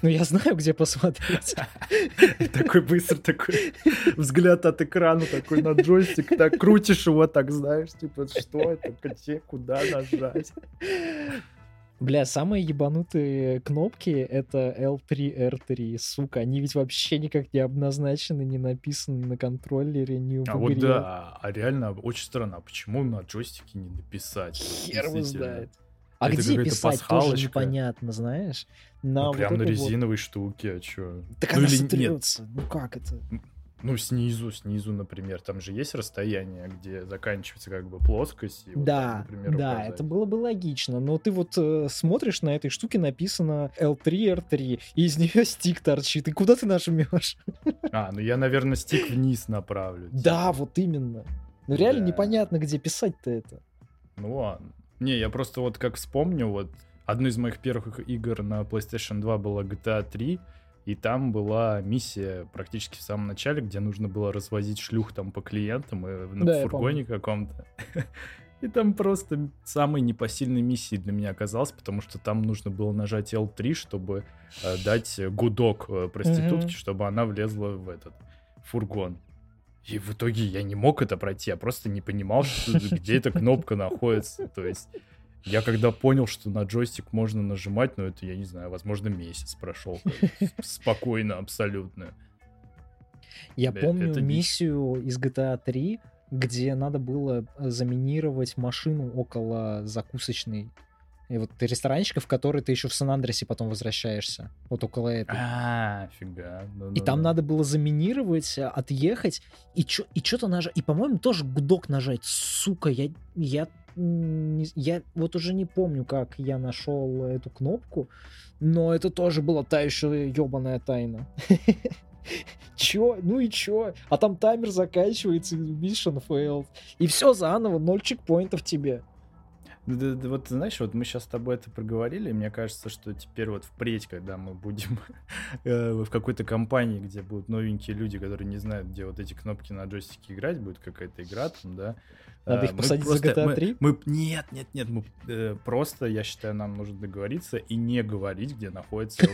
Ну я знаю, где посмотреть. [LAUGHS] Такой быстро такой взгляд от экрана, такой на джойстик, так крутишь его, так знаешь, типа, что это, где, куда нажать. Бля, самые ебанутые кнопки это L3, R3, сука. Они ведь вообще никак не обозначены, не написаны на контроллере, не в А вот да, а реально очень странно, а почему на джойстике не написать? Хер его знает. А это где писать, пасхалочка. тоже непонятно, знаешь. На ну, вот прям на резиновой вот... штуке, а чё? Так ну, она или нет? ну как это? Ну, снизу, снизу, например, там же есть расстояние, где заканчивается как бы плоскость. И вот да, например, да, указать. это было бы логично. Но ты вот э, смотришь на этой штуке написано L3, R3, и из нее стик торчит. И куда ты нажмешь? А, ну я, наверное, стик вниз направлю. Да, вот именно. Ну реально да. непонятно, где писать-то это. Ну ладно. Не, я просто вот как вспомню, вот одну из моих первых игр на PlayStation 2 была GTA 3, и там была миссия практически в самом начале, где нужно было развозить шлюх там по клиентам и на да, фургоне каком-то. [LAUGHS] И там просто самой непосильной миссией для меня оказалось, потому что там нужно было нажать L3, чтобы э, дать гудок э, проститутке, mm-hmm. чтобы она влезла в этот фургон. И в итоге я не мог это пройти, я просто не понимал, что, где эта кнопка находится. То есть я когда понял, что на джойстик можно нажимать, ну это, я не знаю, возможно, месяц прошел. Спокойно, абсолютно. Я помню миссию из GTA 3, где надо было заминировать машину около закусочной. И вот ты ресторанчика, в который ты еще в Сан-Андресе потом возвращаешься. Вот около этого. А, фига. и там надо было заминировать, отъехать, и, что-то нажать. И, по-моему, тоже гудок нажать. Сука, я, я я вот уже не помню, как я нашел эту кнопку, но это тоже была та еще ебаная тайна. [LAUGHS] Чё? Ну и чё? А там таймер заканчивается, mission failed. И все заново, ноль чекпоинтов тебе. Вот знаешь, вот мы сейчас с тобой это проговорили, и мне кажется, что теперь вот впредь, когда мы будем [LAUGHS] э, в какой-то компании, где будут новенькие люди, которые не знают, где вот эти кнопки на джойстике играть, будет какая-то игра там, да, надо их посадить за GTA 3? Мы, мы, нет, нет, нет, мы э, просто, я считаю, нам нужно договориться и не говорить, где находится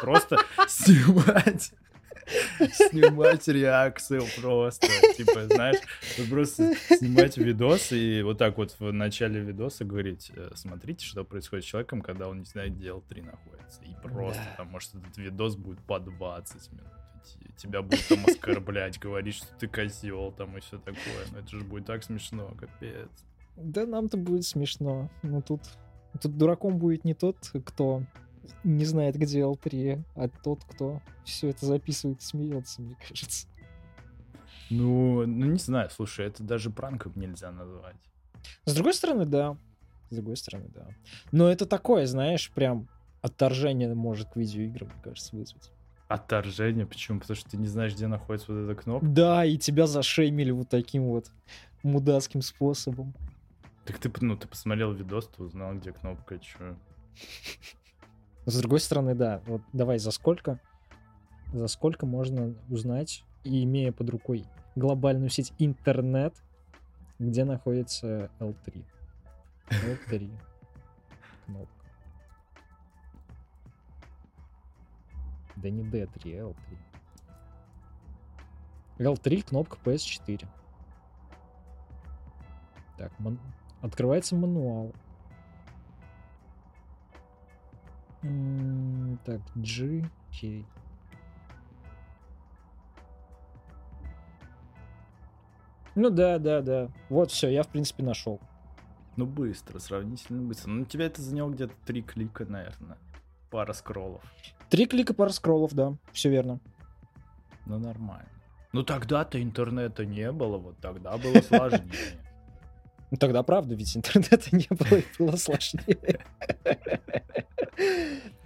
Просто [LAUGHS] снимать снимать реакцию просто. Типа, знаешь, просто снимать видос и вот так вот в начале видоса говорить, «Э, смотрите, что происходит с человеком, когда он не знает, где L3 находится. И просто, да. там, может, этот видос будет по 20 минут тебя будут там оскорблять, говорить, что ты козел там и все такое. Но это же будет так смешно, капец. Да нам-то будет смешно. Но тут, тут дураком будет не тот, кто не знает, где L3, а тот, кто все это записывает смеется, мне кажется. Ну, ну не знаю, слушай, это даже пранком нельзя назвать. С другой стороны, да. С другой стороны, да. Но это такое, знаешь, прям отторжение может к видеоиграм, мне кажется, вызвать. Отторжение, почему? Потому что ты не знаешь, где находится вот эта кнопка. Да, и тебя зашеймили вот таким вот мудацким способом. Так ты, ну, ты посмотрел видос, ты узнал, где кнопка, чё. [LAUGHS] С другой стороны, да. Вот давай, за сколько? За сколько можно узнать, и имея под рукой глобальную сеть интернет, где находится L3? L3. Кнопка. Да не D3, L3. L3 кнопка PS4. Так, ман... открывается мануал. Так, G, K. Ну да, да, да. Вот все, я в принципе нашел. Ну, быстро, сравнительно быстро. Ну, тебя это заняло где-то три клика, наверное. Пара скроллов. Три клика, пара скроллов, да, все верно. Ну, нормально. Ну, тогда-то интернета не было, вот тогда было сложнее. [LAUGHS] Ну, Тогда правда, ведь интернета не было и было сложнее. [LAUGHS]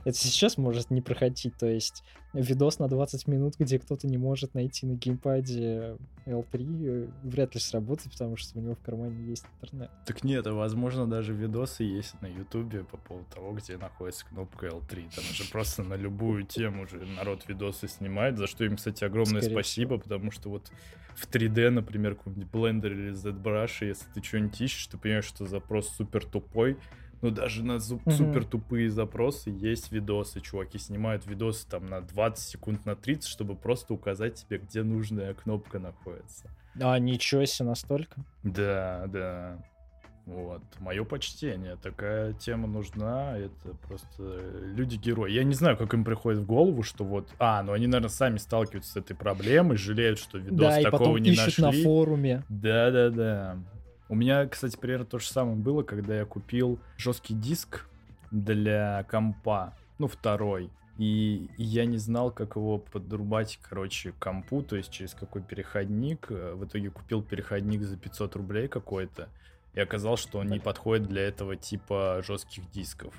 Это сейчас может не проходить, то есть видос на 20 минут, где кто-то не может найти на геймпаде L3, э, вряд ли сработает, потому что у него в кармане есть интернет. Так нет, а возможно даже видосы есть на ютубе по поводу того, где находится кнопка L3. Там же просто на любую тему же народ видосы снимает, за что им, кстати, огромное Скорее спасибо, потому что вот в 3D, например, какой-нибудь Blender или ZBrush, если ты что-нибудь ищешь, ты понимаешь, что запрос супер тупой, но даже на зу- Мгм. супер тупые запросы есть видосы. Чуваки снимают видосы там на 20 секунд, на 30, чтобы просто указать тебе, где нужная кнопка находится. А, ничего себе, настолько. Да, да. Вот. Мое почтение. Такая тема нужна. Это просто люди-герои. Я не знаю, как им приходит в голову, что вот... А, ну они, наверное, сами сталкиваются с этой проблемой, жалеют, что видос да, и такого потом не ищут нашли. на форуме. Да, да, да. У меня, кстати, примерно то же самое было, когда я купил жесткий диск для компа, ну, второй. И я не знал, как его подрубать, короче, к компу, то есть через какой переходник. Э, В итоге купил переходник за 500 рублей какой-то. И оказалось, что он не подходит для этого типа жестких дисков.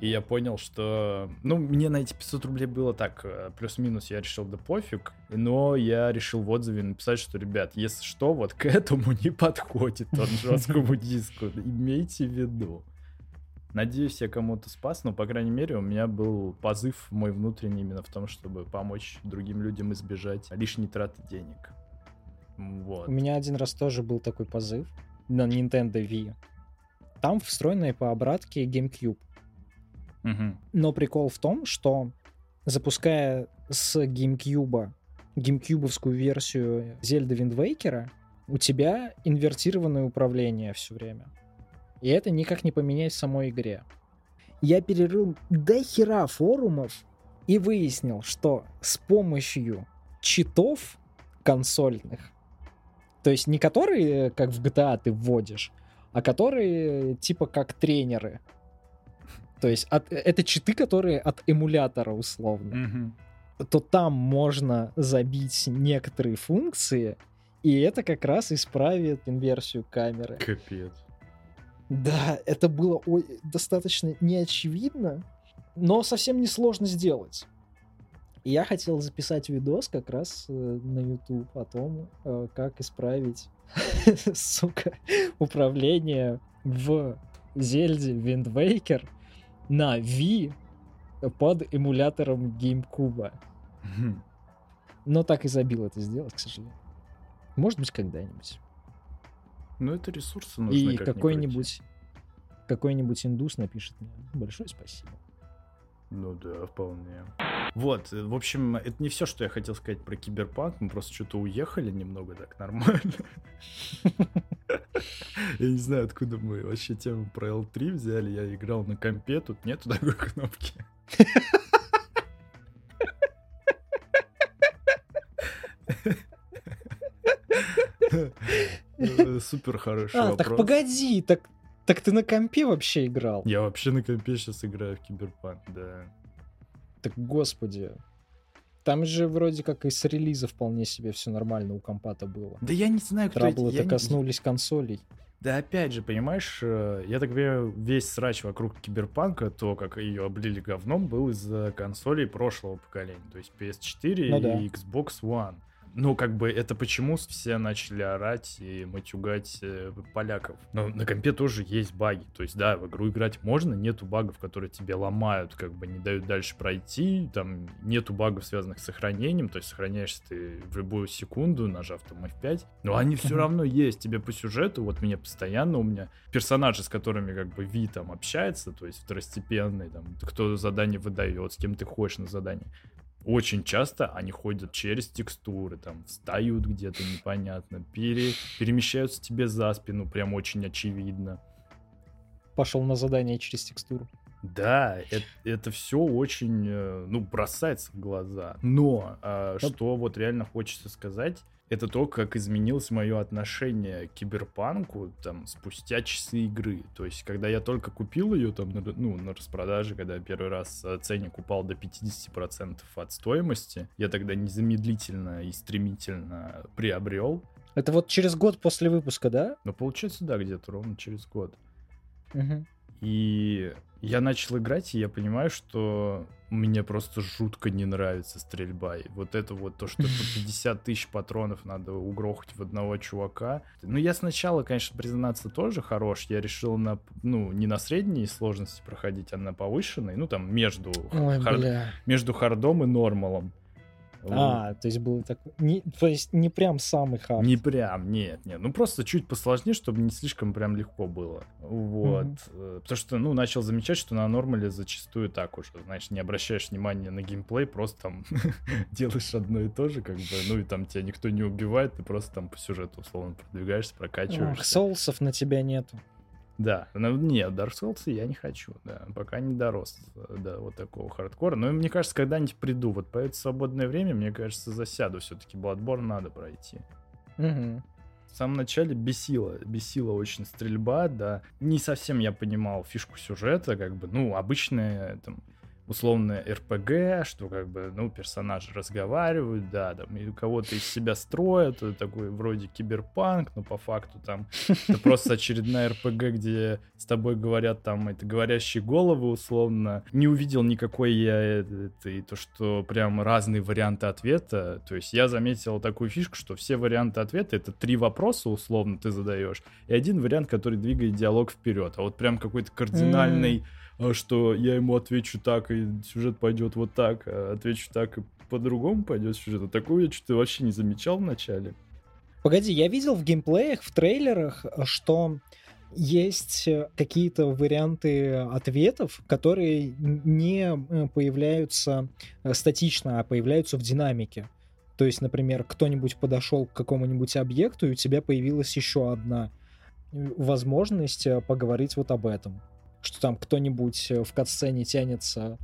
И я понял, что... Ну, мне на эти 500 рублей было так, э, плюс-минус, я решил, да пофиг. Но я решил в отзыве написать, что, ребят, если что, вот к этому не подходит он жесткому [LAUGHS] диску. Имейте в виду. Надеюсь, я кому-то спас, но, по крайней мере, у меня был позыв мой внутренний именно в том, чтобы помочь другим людям избежать лишней траты денег. Вот. У меня один раз тоже был такой позыв на Nintendo Wii. Там встроенный по обратке GameCube. Но прикол в том, что запуская с GameCube геймкьюбовскую версию Wind Waker, у тебя инвертированное управление все время. И это никак не поменять в самой игре. Я перерыл до хера форумов и выяснил, что с помощью читов консольных, то есть не которые, как в GTA ты вводишь, а которые типа как тренеры. То есть от- это читы, которые от эмулятора условно Мгм. то там можно забить некоторые функции, и это как раз исправит инверсию камеры. Капец. Да, это было ой- достаточно неочевидно, но совсем несложно сделать. И я хотел записать видос как раз э, на YouTube о том, э, как исправить, [LAUGHS] сука, управление в Зельде Wind Waker на Wii под эмулятором GameCube. Но так и забил это сделать, к сожалению. Может быть, когда-нибудь. Ну, это ресурсы нужны. И как ни какой-нибудь какой-нибудь индус напишет мне большое спасибо. Ну да, вполне. Вот, э, в общем, это не все, что я хотел сказать про киберпанк. Мы просто что-то уехали немного так нормально. [LAUGHS] [LAUGHS] Я не знаю, откуда мы вообще тему про L3 взяли. Я играл на компе, тут нету такой [LAUGHS] кнопки. Э, Супер хороший А, так вопрос. погоди, так, так ты на компе вообще играл? Я вообще на компе сейчас играю в киберпанк, да. Так, господи. Там же вроде как и с релиза вполне себе все нормально у компата было. Да я не знаю, кто Траблы-то не- коснулись консолей. Да опять же, понимаешь, э, я так понимаю, весь срач вокруг Киберпанка, то, как ее облили говном, был из-за консолей прошлого поколения, то есть PS4 Ну да. и Xbox One. Ну, как бы, это почему все начали орать и матюгать э, поляков? Но на компе тоже есть баги. То есть, да, в игру играть можно, нету багов, которые тебе ломают, как бы не дают дальше пройти. Там нету багов, связанных с сохранением. То есть, сохраняешься ты в любую секунду, нажав там F5. Но они все равно есть тебе по сюжету. Вот мне постоянно, у меня персонажи, с которыми как бы Ви там общается, то есть второстепенный, там, кто задание выдает, с кем ты ходишь на задание. Очень часто они ходят через текстуры, там, встают где-то непонятно, пере- перемещаются тебе за спину, прям очень очевидно. Пошел на задание через текстуру. Да, это, все очень, э, ну, бросается в глаза. Но Ну- что вот реально хочется сказать, это то, как изменилось мое отношение к киберпанку там спустя часы игры. То есть, когда я только купил ее там, на, ну, на распродаже, когда первый раз э, ценник упал до 50% от стоимости, я тогда незамедлительно и стремительно приобрел. Это вот через год после выпуска, да? Но получается, да, где-то ровно через год. Мгм. И я начал играть, и я понимаю, что мне просто жутко не нравится стрельба. И вот это вот то, что [LAUGHS] по 50 тысяч патронов надо угрохать в одного чувака. Ну, я сначала, конечно, признаться, тоже хорош. Я решил на, ну, не на средней сложности проходить, а на повышенной. Ну, там, между, Ой, хар- между хардом и нормалом. А, то есть был такой... Не, то есть не прям самый хард. Не прям, нет, нет. Ну просто чуть посложнее, чтобы не слишком прям легко было. Вот. Э, Потому что, ну, начал замечать, что на нормале зачастую так уже. Знаешь, не обращаешь внимания на геймплей, просто там [LAUGHS] делаешь одно и то же, как бы, ну и там тебя никто не убивает, ты просто там по сюжету условно продвигаешься, прокачиваешься. соусов на тебя нету. Да, ну, нет, Dark Souls я не хочу, да, пока не дорос э, до вот такого хардкора. Но мне кажется, когда-нибудь приду. Вот по это свободное время, мне кажется, засяду. Все-таки Bloodborne надо пройти. Мгм. В самом начале бесила, бесила очень стрельба, да. Не совсем я понимал фишку сюжета, как бы, ну, обычная, там, условная РПГ, что, как бы, ну, персонажи разговаривают, да, там, и кого-то из себя строят, э, такой вроде киберпанк, но по факту там это просто очередная РПГ, где с тобой говорят там, это говорящие головы, условно. Не увидел никакой я э, этой, то, что прям разные варианты ответа. То есть я заметил такую фишку, что все варианты ответа это три вопроса, условно, ты задаешь, и один вариант, который двигает диалог вперед. А вот прям какой-то кардинальный, а, что я ему отвечу так, и сюжет пойдет вот так, а отвечу так, и по-другому пойдет сюжет. А такую я что-то вообще не замечал в начале. Погоди, я видел в геймплеях, в трейлерах, что есть какие-то варианты ответов, которые не э, появляются э, статично, а появляются в динамике. То есть, например, кто-нибудь подошел к какому-нибудь объекту, и у тебя появилась еще одна э, возможность поговорить вот об этом. Что там кто-нибудь э, в катсцене тянется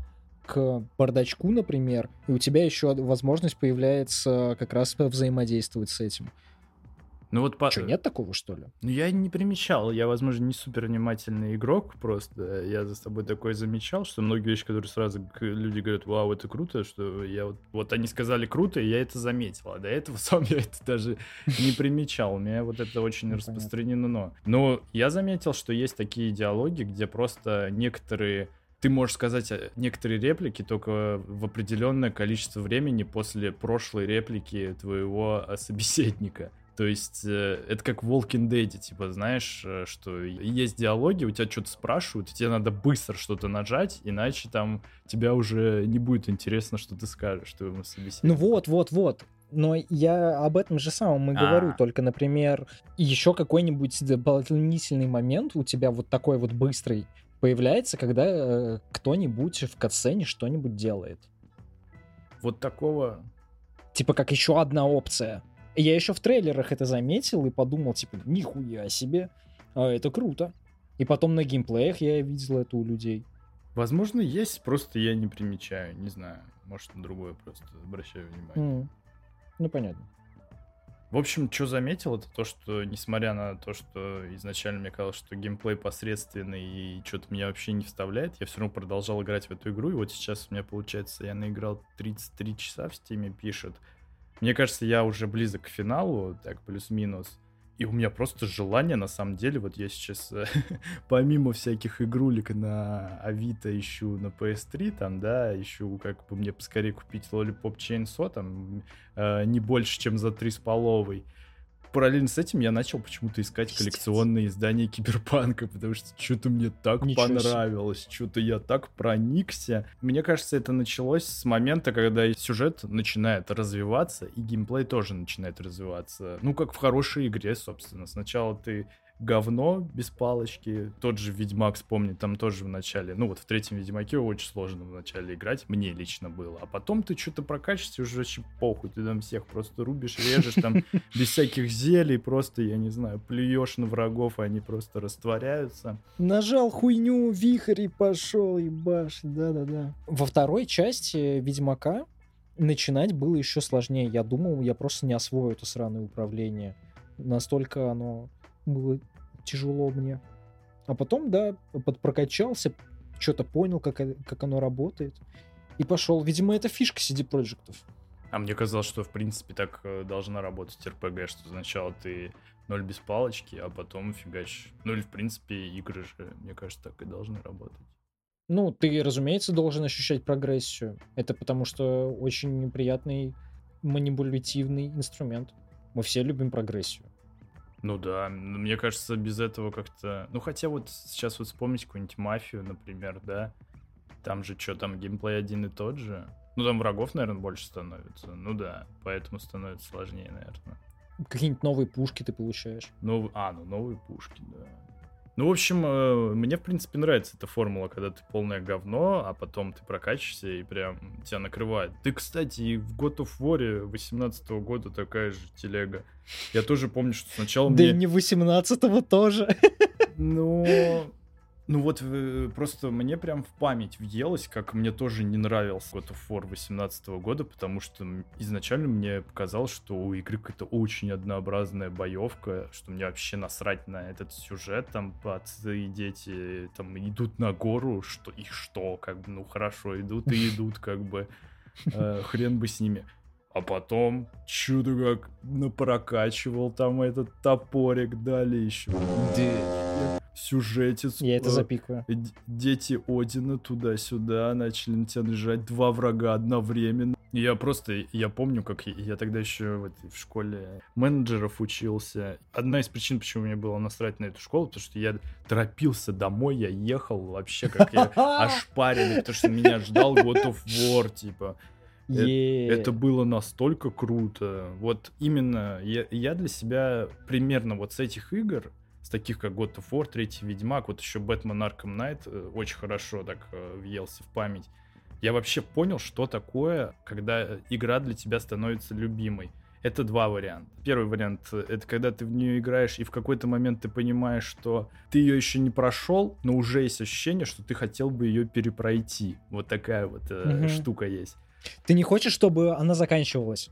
к бардачку, например, и у тебя еще возможность появляется как раз взаимодействовать с этим. Ну вот по... Что, нет такого, что ли? Ну, я не примечал. Я, возможно, не супер внимательный игрок, просто я за собой такое замечал, что многие вещи, которые сразу люди говорят, вау, это круто, что я вот, вот они сказали круто, и я это заметил. А до этого [LAUGHS] сам я это даже не примечал. У меня вот это очень Ну, распространено. Но я заметил, что есть такие диалоги, где просто некоторые ты можешь сказать э, некоторые реплики только в определенное количество времени после прошлой реплики твоего э, собеседника. То есть э, это как в Walking Dead, типа, знаешь, э, что есть диалоги, у тебя что-то спрашивают, и тебе надо быстро что-то нажать, иначе там тебя уже не будет интересно, что ты скажешь твоему собеседнику. Ну вот, вот, вот. Но я об этом же самом и говорю. А. Только, например, еще какой-нибудь дополнительный момент у тебя вот такой вот быстрый появляется, когда э, кто-нибудь в катсцене что-нибудь делает. Вот такого... Типа как еще одна опция. Я еще в трейлерах это заметил и подумал, типа, нихуя себе, а это круто. И потом на геймплеях я видел это у людей. Возможно, есть, просто я не примечаю, не знаю. Может, на другое просто обращаю внимание. М. Ну, понятно. В общем, что заметил, это то, что, несмотря на то, что изначально мне казалось, что геймплей посредственный и что-то меня вообще не вставляет, я все равно продолжал играть в эту игру, и вот сейчас у меня, получается, я наиграл 33 часа в Steam е, пишет. Мне кажется, я уже близок к финалу, так, плюс-минус. И у меня просто желание, на самом деле, вот я сейчас, [LAUGHS] помимо всяких игрулек на Авито ищу на PS3, там, да, ищу, как бы мне поскорее купить Lollipop Chainsaw, там, э, не больше, чем за три с половой параллельно с этим я начал почему-то искать коллекционные издания Киберпанка, потому что что-то мне так Ничего понравилось, что-то я так проникся. Мне кажется, это началось с момента, когда сюжет начинает развиваться, и геймплей тоже начинает развиваться. Ну, как в хорошей игре, собственно. Сначала ты говно без палочки. Тот же Ведьмак, вспомни, там тоже в начале, ну вот в третьем Ведьмаке очень сложно в начале играть, мне лично было. А потом ты что-то прокачиваешься, уже вообще похуй, ты там всех просто рубишь, режешь, там [LAUGHS] без всяких зелий, просто, я не знаю, плюешь на врагов, и они просто растворяются. Нажал хуйню, вихрь и пошел, ебаш, да-да-да. Во второй части Ведьмака начинать было еще сложнее. Я думал, я просто не освою это сраное управление. Настолько оно было тяжело мне. А потом, да, подпрокачался, что-то понял, как, как оно работает. И пошел. Видимо, это фишка CD Projektов. А мне казалось, что, в принципе, так э, должна работать РПГ, что сначала ты ноль без палочки, а потом фигач. Ну или, в принципе, игры же, мне кажется, так и должны работать. Ну, ты, разумеется, должен ощущать прогрессию. Это потому что очень неприятный манипулятивный инструмент. Мы все любим прогрессию. Ну да, мне кажется, без этого как-то... Ну хотя вот сейчас вот вспомнить какую-нибудь мафию, например, да? Там же что, там геймплей один и тот же? Ну там врагов, наверное, больше становится. Ну да, поэтому становится сложнее, наверное. Какие-нибудь новые пушки ты получаешь. Ну, а, ну новые пушки, да. Ну, в общем, э, мне, в принципе, нравится эта формула, когда ты полное говно, а потом ты прокачиваешься и прям тебя накрывает. Ты, кстати, и в God of War 18 года такая же телега. Я тоже помню, что сначала мне... Да и не 18-го тоже. Ну, ну вот э, просто мне прям в память въелось, как мне тоже не нравился God of War 18 года, потому что изначально мне показалось, что у игры какая-то очень однообразная боевка, что мне вообще насрать на этот сюжет, там отцы и дети там идут на гору, что и что, как бы, ну хорошо, идут и [LAUGHS] идут, как бы, э, хрен бы с ними. А потом чудо как напрокачивал там этот топорик, дали еще сюжетец. Я это э, запикаю. Дети Одина туда-сюда начали на тебя наезжать. Два врага одновременно. Я просто, я помню, как я, я тогда еще в, в школе менеджеров учился. Одна из причин, почему мне было насрать на эту школу, потому что я торопился домой, я ехал вообще как я [LAUGHS] ошпаренный, потому что меня ждал God of War, типа. Yeah. Это, это было настолько круто. Вот именно я, я для себя примерно вот с этих игр с таких как God of War, Третий Ведьмак, вот еще Бэтмен Arkham Knight э, очень хорошо так э, въелся в память. Я вообще понял, что такое, когда игра для тебя становится любимой. Это два варианта. Первый вариант — это когда ты в нее играешь, и в какой-то момент ты понимаешь, что ты ее еще не прошел, но уже есть ощущение, что ты хотел бы ее перепройти. Вот такая вот э, угу. штука есть. Ты не хочешь, чтобы она заканчивалась?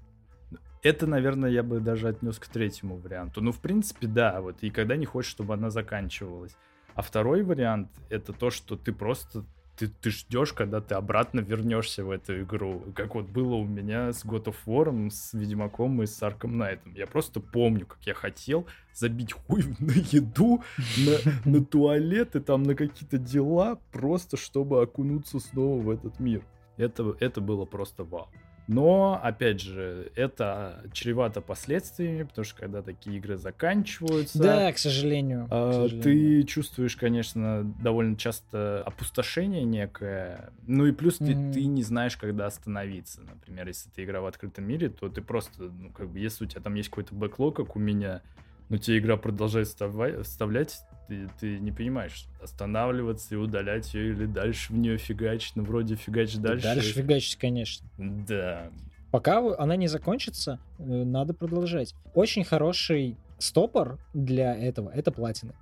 Это, наверное, я бы даже отнес к третьему варианту. Ну, в принципе, да, вот, и когда не хочешь, чтобы она заканчивалась. А второй вариант — это то, что ты просто ты, ты ждешь, когда ты обратно вернешься в эту игру. Как вот было у меня с God of War, с Ведьмаком и с Arkham Knight. Я просто помню, как я хотел забить хуй [LAUGHS] на еду, на, на туалет и там на какие-то дела, просто чтобы окунуться снова в этот мир. Это, это было просто вау. Но, опять же, это чревато последствиями, потому что когда такие игры заканчиваются... Да, к сожалению. Э, к сожалению. Ты чувствуешь, конечно, довольно часто опустошение некое. Ну и плюс mm-hmm. ты, ты не знаешь, когда остановиться. Например, если ты игра в открытом мире, то ты просто, ну, как бы, если у тебя там есть какой-то бэклог, как у меня, но тебе игра продолжает вставлять, ты, ты не понимаешь, останавливаться и удалять ее или дальше в нее фигачить, ну вроде фигачить дальше. Дальше фигачить, конечно. Да. Пока она не закончится, э, надо продолжать. Очень хороший стопор для этого — это платины.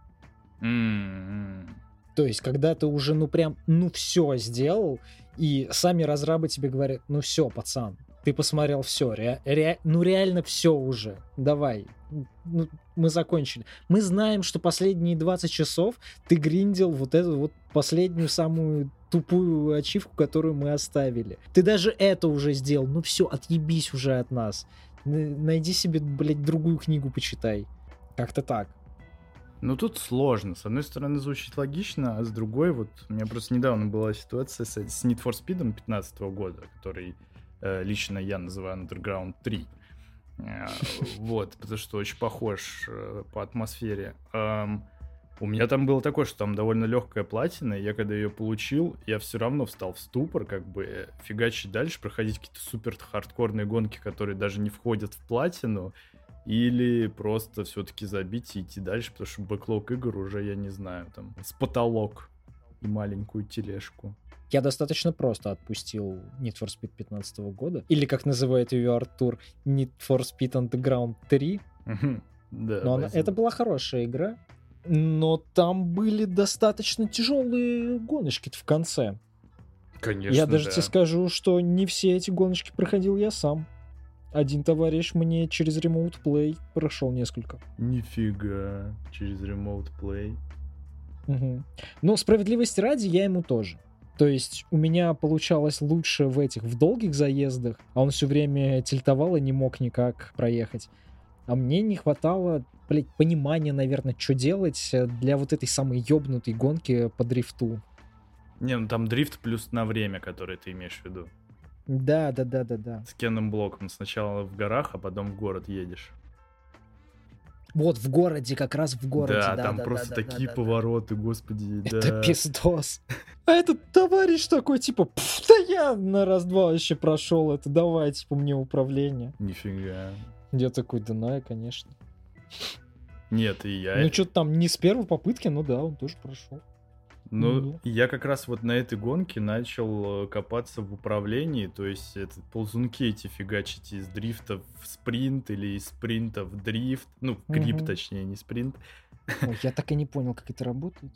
Mm-hmm. То есть, когда ты уже, ну прям, ну все сделал, и сами разрабы тебе говорят, ну все, пацан, Ты посмотрел все, ре, ре, ну реально все уже. Давай, ну, мы закончили. Мы знаем, что последние 20 часов ты гриндил вот эту вот последнюю самую тупую ачивку, которую мы оставили. Ты даже это уже сделал. Ну все, отъебись уже от нас. Найди себе, блядь, другую книгу почитай. Как-то так. Ну, тут сложно. С одной стороны, звучит логично, а с другой, вот, у меня просто недавно была ситуация с, с Need for Speed 2015 года, который лично я называю Underground 3. Э, вот, потому что очень похож э, по атмосфере. У меня там было такое, что там довольно легкая платина, и я когда ее получил, я все равно встал в ступор, как бы э, фигачить дальше, проходить какие-то супер хардкорные гонки, которые даже не входят в платину, или просто все-таки забить и идти дальше, потому что бэклог игр уже, я не знаю, там, с потолок и маленькую тележку. Я достаточно просто отпустил Need for Speed 15 года, или, как называет ее Артур, Need for Speed Underground 3. Да, но она, это была хорошая игра, но там были достаточно тяжелые гоночки в конце. Конечно. Я даже да. тебе скажу, что не все эти гоночки проходил я сам. Один товарищ мне через Remote Play прошел несколько. Нифига, через Remote Play. Угу. Но справедливости ради, я ему тоже. То есть у меня получалось лучше в этих, в долгих заездах, а он все время тильтовал и не мог никак проехать. А мне не хватало, блядь, понимания, наверное, что делать для вот этой самой ёбнутой гонки по дрифту. Не, ну там дрифт плюс на время, которое ты имеешь в виду. Да, да, да, да, да. С Кенным Блоком. Сначала в горах, а потом в город едешь. Вот в городе, как раз в городе. Да, да там да, просто да, такие да, повороты, да. господи. Это да. пиздос. А этот товарищ такой, типа, да я на раз-два вообще прошел это, давай, типа, мне управление. Нифига. Я такой, да на, конечно. Нет, и я... Ну, что-то там не с первой попытки, ну да, он тоже прошел. Ну, mm-hmm. я как раз вот на этой гонке начал э, копаться в управлении, то есть это ползунки эти фигачить из дрифта в спринт или из спринта в дрифт, ну, крип mm-hmm. точнее, не спринт. Ой, я так и не понял, как это работает.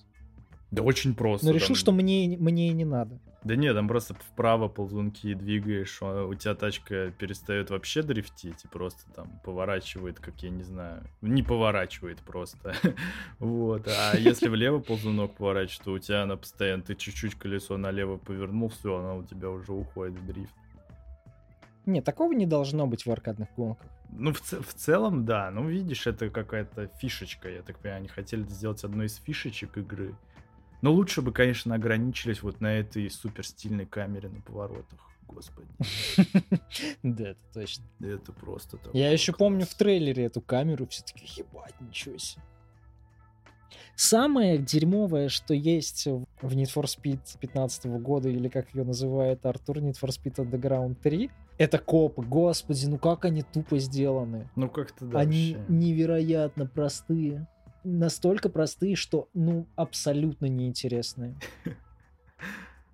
Да очень просто. Но решил, там... что мне, мне и не надо. Да нет, там просто вправо ползунки двигаешь, а у тебя тачка перестает вообще дрифтить и просто там поворачивает, как я не знаю, не поворачивает просто. [LAUGHS] вот, а [LAUGHS] если влево ползунок поворачивает, то у тебя она постоянно, ты чуть-чуть колесо налево повернул, все, она у тебя уже уходит в дрифт. Нет, такого не должно быть в аркадных гонках. Ну, в, в целом, да. Ну, видишь, это какая-то фишечка. Я так понимаю, они хотели сделать одной из фишечек игры. Но лучше бы, конечно, ограничились вот на этой супер стильной камере на поворотах. Господи. [LAUGHS] Да, это точно. Это просто так. Я еще помню в трейлере эту камеру, все таки ебать, ничего себе. Самое дерьмовое, что есть в Need for Speed 15 года, или как ее называет Артур, Need for Speed Underground 3, это копы. Господи, ну как они тупо сделаны. Ну как-то да. Они вообще. невероятно простые настолько простые, что, ну, абсолютно неинтересные. [LAUGHS]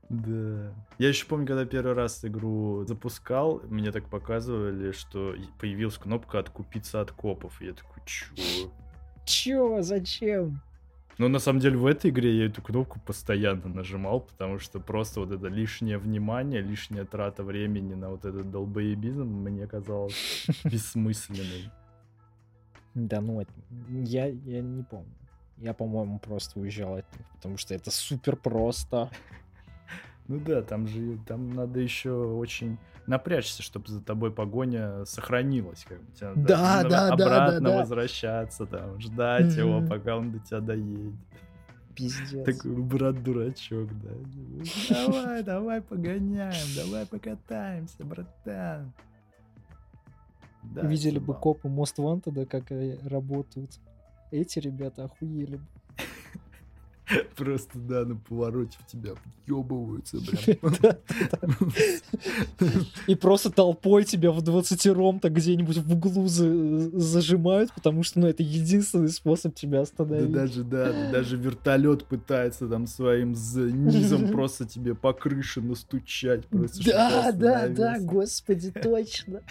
Да. Я еще помню, когда первый раз игру запускал, мне так показывали, что появилась кнопка «Откупиться от копов». Я такой, чё? [LAUGHS] Чё? Зачем? Ну, на самом деле, в этой игре я эту кнопку постоянно нажимал, потому что просто вот это лишнее внимание, лишняя трата времени на вот этот долбоебизм мне казалось [LAUGHS] бессмысленной. Да ну, я, я не помню. Я, по-моему, просто уезжал от них, потому что это супер просто. [LAUGHS] Ну да, там же там надо еще очень напрячься, чтобы за тобой погоня сохранилась. Как бы, тебе да, да, да, обратно да, да. возвращаться, там, ждать mm-hmm. его, пока он до тебя доедет. Пиздец. Такой брат-дурачок, да. [LAUGHS] Давай, давай погоняем, давай покатаемся, братан. Да, Видели бы копы Most Wanted, как работают. Эти ребята охуели бы. [LAUGHS] Просто, да, на повороте в тебя въебываются, [LAUGHS] прям. И просто толпой тебя в 20 так где-нибудь в углу зажимают, потому что, ну, это единственный способ тебя остановить. Да даже, да, даже вертолет пытается там своим низом [LAUGHS] просто тебе по крыше настучать. Да, да, да, господи, точно.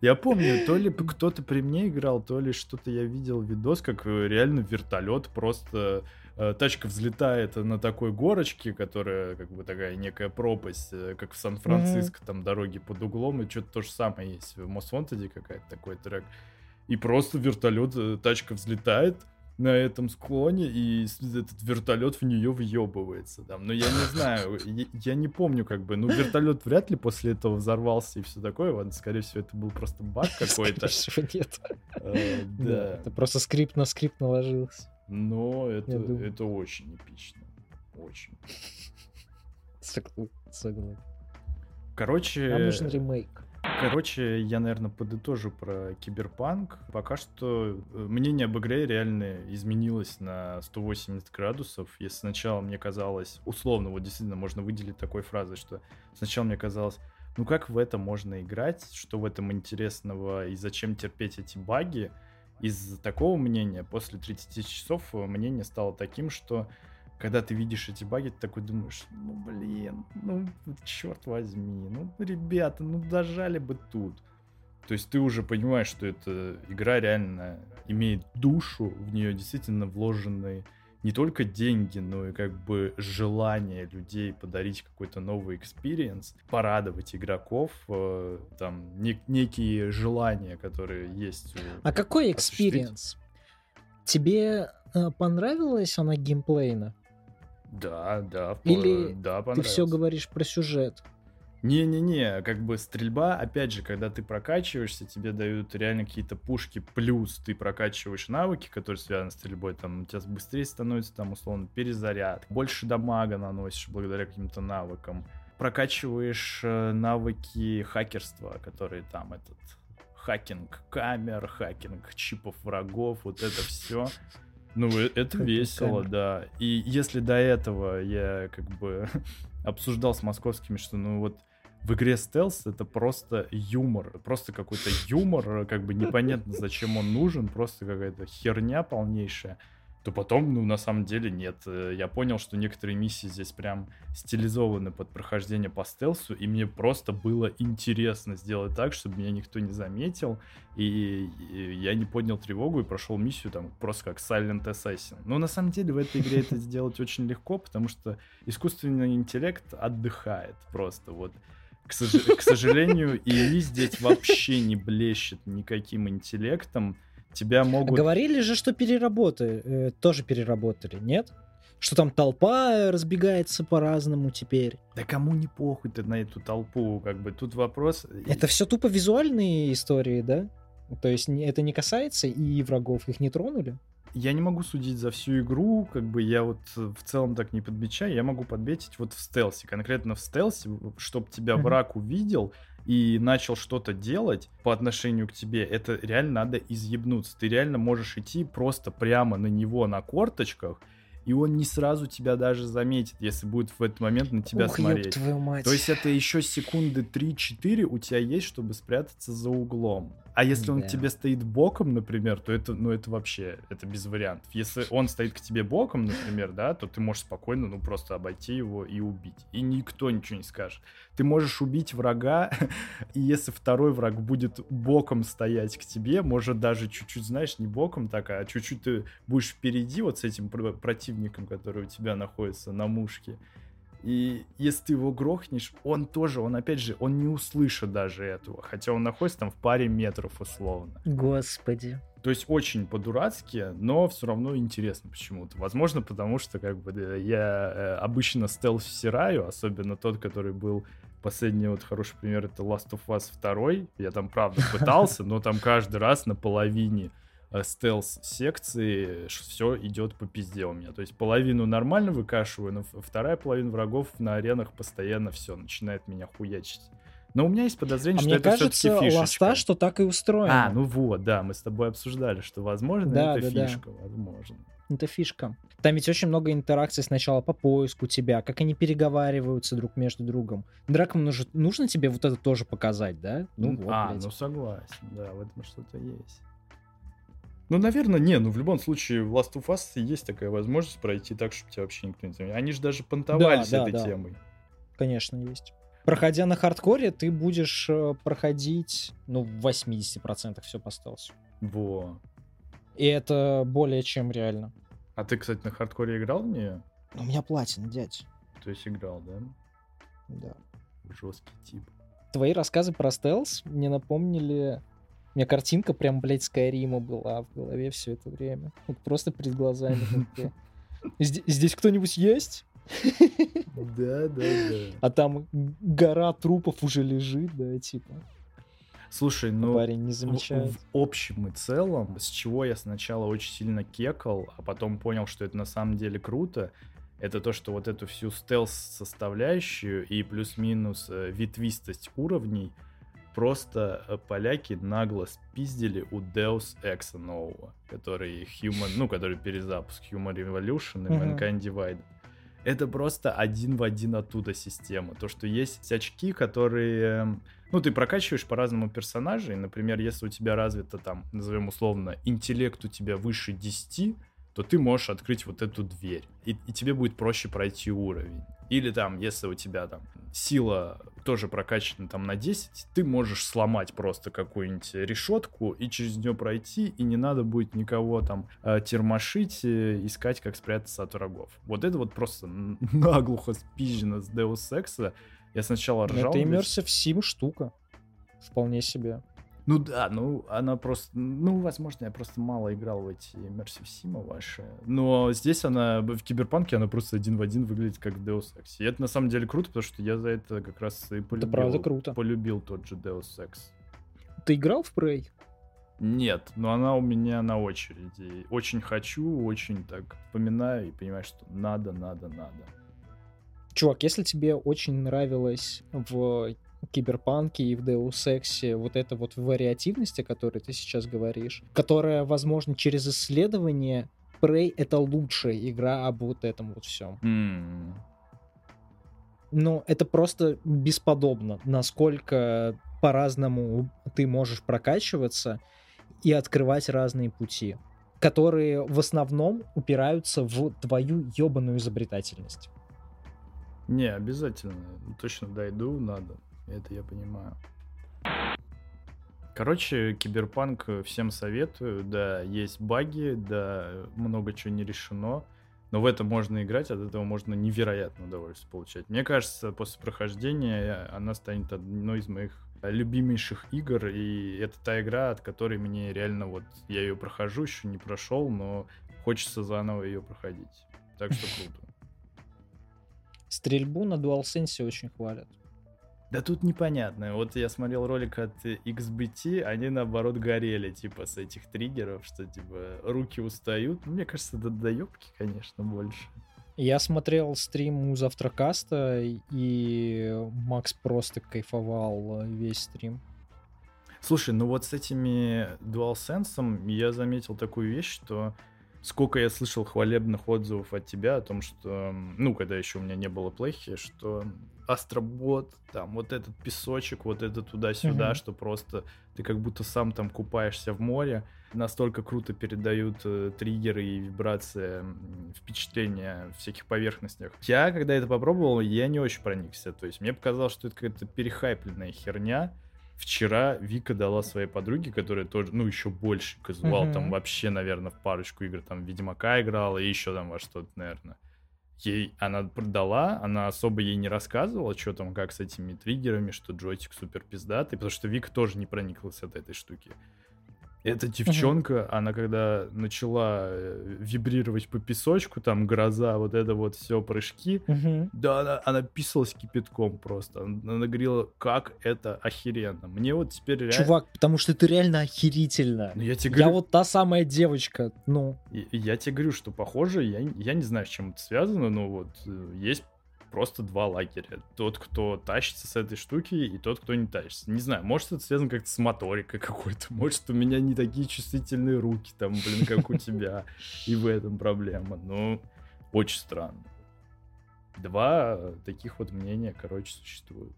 Я помню, то ли кто-то при мне играл, то ли что-то я видел видос, как э, реально вертолет просто э, тачка взлетает на такой горочке, которая как бы такая некая пропасть, э, как в Сан-Франциско, mm-hmm. там дороги под углом, и что-то то же самое есть в Wanted какая-то такой трек. И просто вертолет, тачка взлетает, на этом склоне, и этот вертолет в нее въебывается. Там. Но я не знаю, [LAUGHS] я, я не помню, как бы, ну, вертолет вряд ли после этого взорвался и все такое. Ладно, скорее всего, это был просто баг [LAUGHS] какой-то. Скорее всего, нет. [LAUGHS] А, да. Это просто скрипт на скрипт наложился. Но это, это очень эпично. Очень. Согласен. Короче... Нам нужен ремейк. Короче, я, наверное, подытожу про Киберпанк. Пока что э, мнение об игре реально изменилось на 180 градусов. Если сначала мне казалось, условно, вот действительно можно выделить такой фразой, что сначала мне казалось, ну как в это можно играть, что в этом интересного и зачем терпеть эти баги. Из такого мнения после 30 часов э, мнение стало таким, что когда ты видишь эти баги, ты такой думаешь, ну блин, ну черт возьми, ну ребята, ну дожали бы тут. То есть ты уже понимаешь, что эта игра реально имеет душу, в нее действительно вложены не только деньги, но и как бы желание людей подарить какой-то новый experience, порадовать игроков, э, там нек- некие желания, которые есть. А какой experience? Тебе э, понравилась она геймплейно? Да, да. Или да, ты все говоришь про сюжет? Не-не-не, как бы стрельба, опять же, когда ты прокачиваешься, тебе дают реально какие-то пушки, плюс ты прокачиваешь навыки, которые связаны с стрельбой, там у тебя быстрее становится, там, условно, перезаряд, больше дамага наносишь благодаря каким-то навыкам, прокачиваешь э, навыки хакерства, которые там этот хакинг камер, хакинг чипов врагов, вот это все. Ну, э, это весело, да. И если до этого я как бы [LAUGHS] обсуждал с московскими, что ну вот в игре стелс это просто юмор, просто какой-то юмор, как бы непонятно, зачем он нужен, просто какая-то херня полнейшая то потом, ну, на самом деле нет. Э, я понял, что некоторые миссии здесь прям стилизованы под прохождение по стелсу, и мне просто было интересно сделать так, чтобы меня никто не заметил, и, я не поднял тревогу и прошел миссию там просто как Silent Assassin. Но на самом деле в этой игре это сделать очень легко, потому что искусственный интеллект отдыхает просто вот. К, сож- к сожалению, и здесь вообще не блещет никаким интеллектом, Тебя могут... Говорили же, что переработы э, тоже переработали, нет? Что там толпа разбегается по-разному теперь. Да кому не похуй ты на эту толпу, как бы тут вопрос... Это все тупо визуальные истории, да? То есть это не касается и врагов, их не тронули? Я не могу судить за всю игру, как бы я вот в целом так не подмечаю, я могу подметить вот в стелсе, конкретно в стелсе, чтобы тебя враг увидел, и начал что-то делать по отношению к тебе, это реально надо изъебнуться. Ты реально можешь идти просто прямо на него на корточках, и он не сразу тебя даже заметит, если будет в этот момент на тебя Ух, смотреть. твою мать. То есть это еще секунды 3-4 у тебя есть, чтобы спрятаться за углом. А если да. он к тебе стоит боком, например, то это, ну, это вообще, это без вариантов. Если он стоит к тебе боком, например, да, то ты можешь спокойно, ну, просто обойти его и убить. И никто ничего не скажет. Ты можешь убить врага, [LAUGHS] и если второй враг будет боком стоять к тебе, может даже чуть-чуть, знаешь, не боком так, а чуть-чуть ты будешь впереди вот с этим противником, который у тебя находится на мушке, и если ты его грохнешь, он тоже, он опять же, он не услышит даже этого, хотя он находится там в паре метров условно. Господи. То есть очень по-дурацки, но все равно интересно почему-то. Возможно, потому что как бы я э, обычно стелс всираю, особенно тот, который был последний вот хороший пример, это Last of Us 2. Я там правда пытался, но там каждый раз на половине Э, стелс-секции все идет по пизде у меня. То есть половину нормально выкашиваю, но вторая половина врагов на аренах постоянно все начинает меня хуячить. Но у меня есть подозрение, а что мне это кажется, все-таки фишечка. ласта, что так и устроено. А, ну вот, да, мы с тобой обсуждали, что возможно да, это да, фишка, да. возможно. Это фишка. Там ведь очень много интеракций сначала по поиску тебя, как они переговариваются друг между другом. Дракам нужно, нужно тебе вот это тоже показать, да? Ну, вот, а, блядь. ну согласен, да, в этом что-то есть. Ну, наверное, не. Ну, в любом случае, в Last of Us есть такая возможность пройти так, чтобы тебя вообще никто не заметил. Они же даже понтовали да, да, этой да. темой. Конечно, есть. Проходя на хардкоре, ты будешь э, проходить, ну, в 80% все по стелсу. Во. И это более чем реально. А ты, кстати, на хардкоре играл в нее? У меня платина, дядь. То есть играл, да? Да. Жесткий тип. Твои рассказы про стелс мне напомнили... У меня картинка прям, блядь, Скайрима была в голове все это время. Вот просто перед глазами. [LAUGHS] Здесь кто-нибудь есть? Да, да, да. А там гора трупов уже лежит, да, типа. Слушай, ну Парень не замечает. В, в общем и целом, с чего я сначала очень сильно кекал, а потом понял, что это на самом деле круто, это то, что вот эту всю стелс-составляющую и плюс-минус э, ветвистость уровней просто э, поляки нагло спиздили у Deus Ex нового, который Human, ну, который перезапуск Human Revolution и Mankind Divided. Это просто один в один оттуда система. То, что есть очки, которые... Эм, ну, ты прокачиваешь по-разному персонажей. Например, если у тебя развито там, назовем условно, интеллект у тебя выше 10, то ты можешь открыть вот эту дверь, и, и тебе будет проще пройти уровень. Или там, если у тебя там сила тоже прокачана там на 10, ты можешь сломать просто какую-нибудь решетку и через нее пройти, и не надо будет никого там э, термошить, э, искать, как спрятаться от врагов. Вот это вот просто [LAUGHS] наглухо спизжено с Deus Ex. Я сначала ржал. Это Immersive Sim штука. Вполне себе. Ну да, ну она просто, ну возможно, я просто мало играл в эти Immersive Sim ваши, но здесь она, в Киберпанке она просто один в один выглядит как Deus Ex. И это на самом деле круто, потому что я за это как раз и полюбил, это правда круто. полюбил тот же Deus Ex. Ты играл в Prey? Нет, но она у меня на очереди. Очень хочу, очень так вспоминаю и понимаю, что надо, надо, надо. Чувак, если тебе очень нравилось в киберпанке и в Deus Ex вот эта вот вариативность, о которой ты сейчас говоришь, которая, возможно, через исследование Prey — это лучшая игра об вот этом вот всем. Mm. Ну, это просто бесподобно, насколько по-разному ты можешь прокачиваться и открывать разные пути, которые в основном упираются в твою ебаную изобретательность. Не, обязательно. Точно дойду, надо. Это я понимаю. Короче, Киберпанк всем советую. Да, есть баги, да, много чего не решено. Но в это можно играть, от этого можно невероятное удовольствие получать. Мне кажется, после прохождения она станет одной из моих любимейших игр, и это та игра, от которой мне реально вот, я ее прохожу, еще не прошел, но хочется заново ее проходить. Так что круто. Стрельбу на DualSense очень хвалят. Да тут непонятно. Вот я смотрел ролик от XBT, они наоборот горели, типа, с этих триггеров, что, типа, руки устают. Мне кажется, это доебки, конечно, больше. Я смотрел стрим у Завтракаста, и Макс просто кайфовал весь стрим. Слушай, ну вот с этими DualSense я заметил такую вещь, что сколько я слышал хвалебных отзывов от тебя о том, что, ну, когда еще у меня не было плейхи, что Астробот, там, вот этот песочек, вот это туда-сюда, mm-hmm. что просто ты как будто сам там купаешься в море. Настолько круто передают э, триггеры и вибрации, впечатления всяких поверхностях. Я, когда это попробовал, я не очень проникся. То есть мне показалось, что это какая-то перехайпленная херня. Вчера Вика дала своей подруге, которая тоже, ну, еще больше казуал, mm-hmm. там вообще, наверное, в парочку игр, там, Ведьмака играла и еще там во что-то, наверное ей она продала, она особо ей не рассказывала, что там, как с этими триггерами, что джойстик супер пиздатый, потому что Вик тоже не прониклась от этой штуки. Эта девчонка, uh-huh. она когда начала э, вибрировать по песочку, там гроза, вот это вот все прыжки, uh-huh. да, она, она писалась кипятком просто. Она, она говорила, как это охеренно. Мне вот теперь реально... Чувак, потому что это реально охерительно. Ну, я, тебе говорю... я вот та самая девочка, ну. Я, я тебе говорю, что похоже, я, я не знаю, с чем это связано, но вот э, есть просто два лагеря. Тот, кто тащится с этой штуки, и тот, кто не тащится. Не знаю, может это связано как-то с моторикой какой-то, [LAUGHS] может у меня не такие чувствительные руки, там, блин, как у тебя, и в этом проблема. Ну, очень странно. Два таких вот мнения, короче, существуют.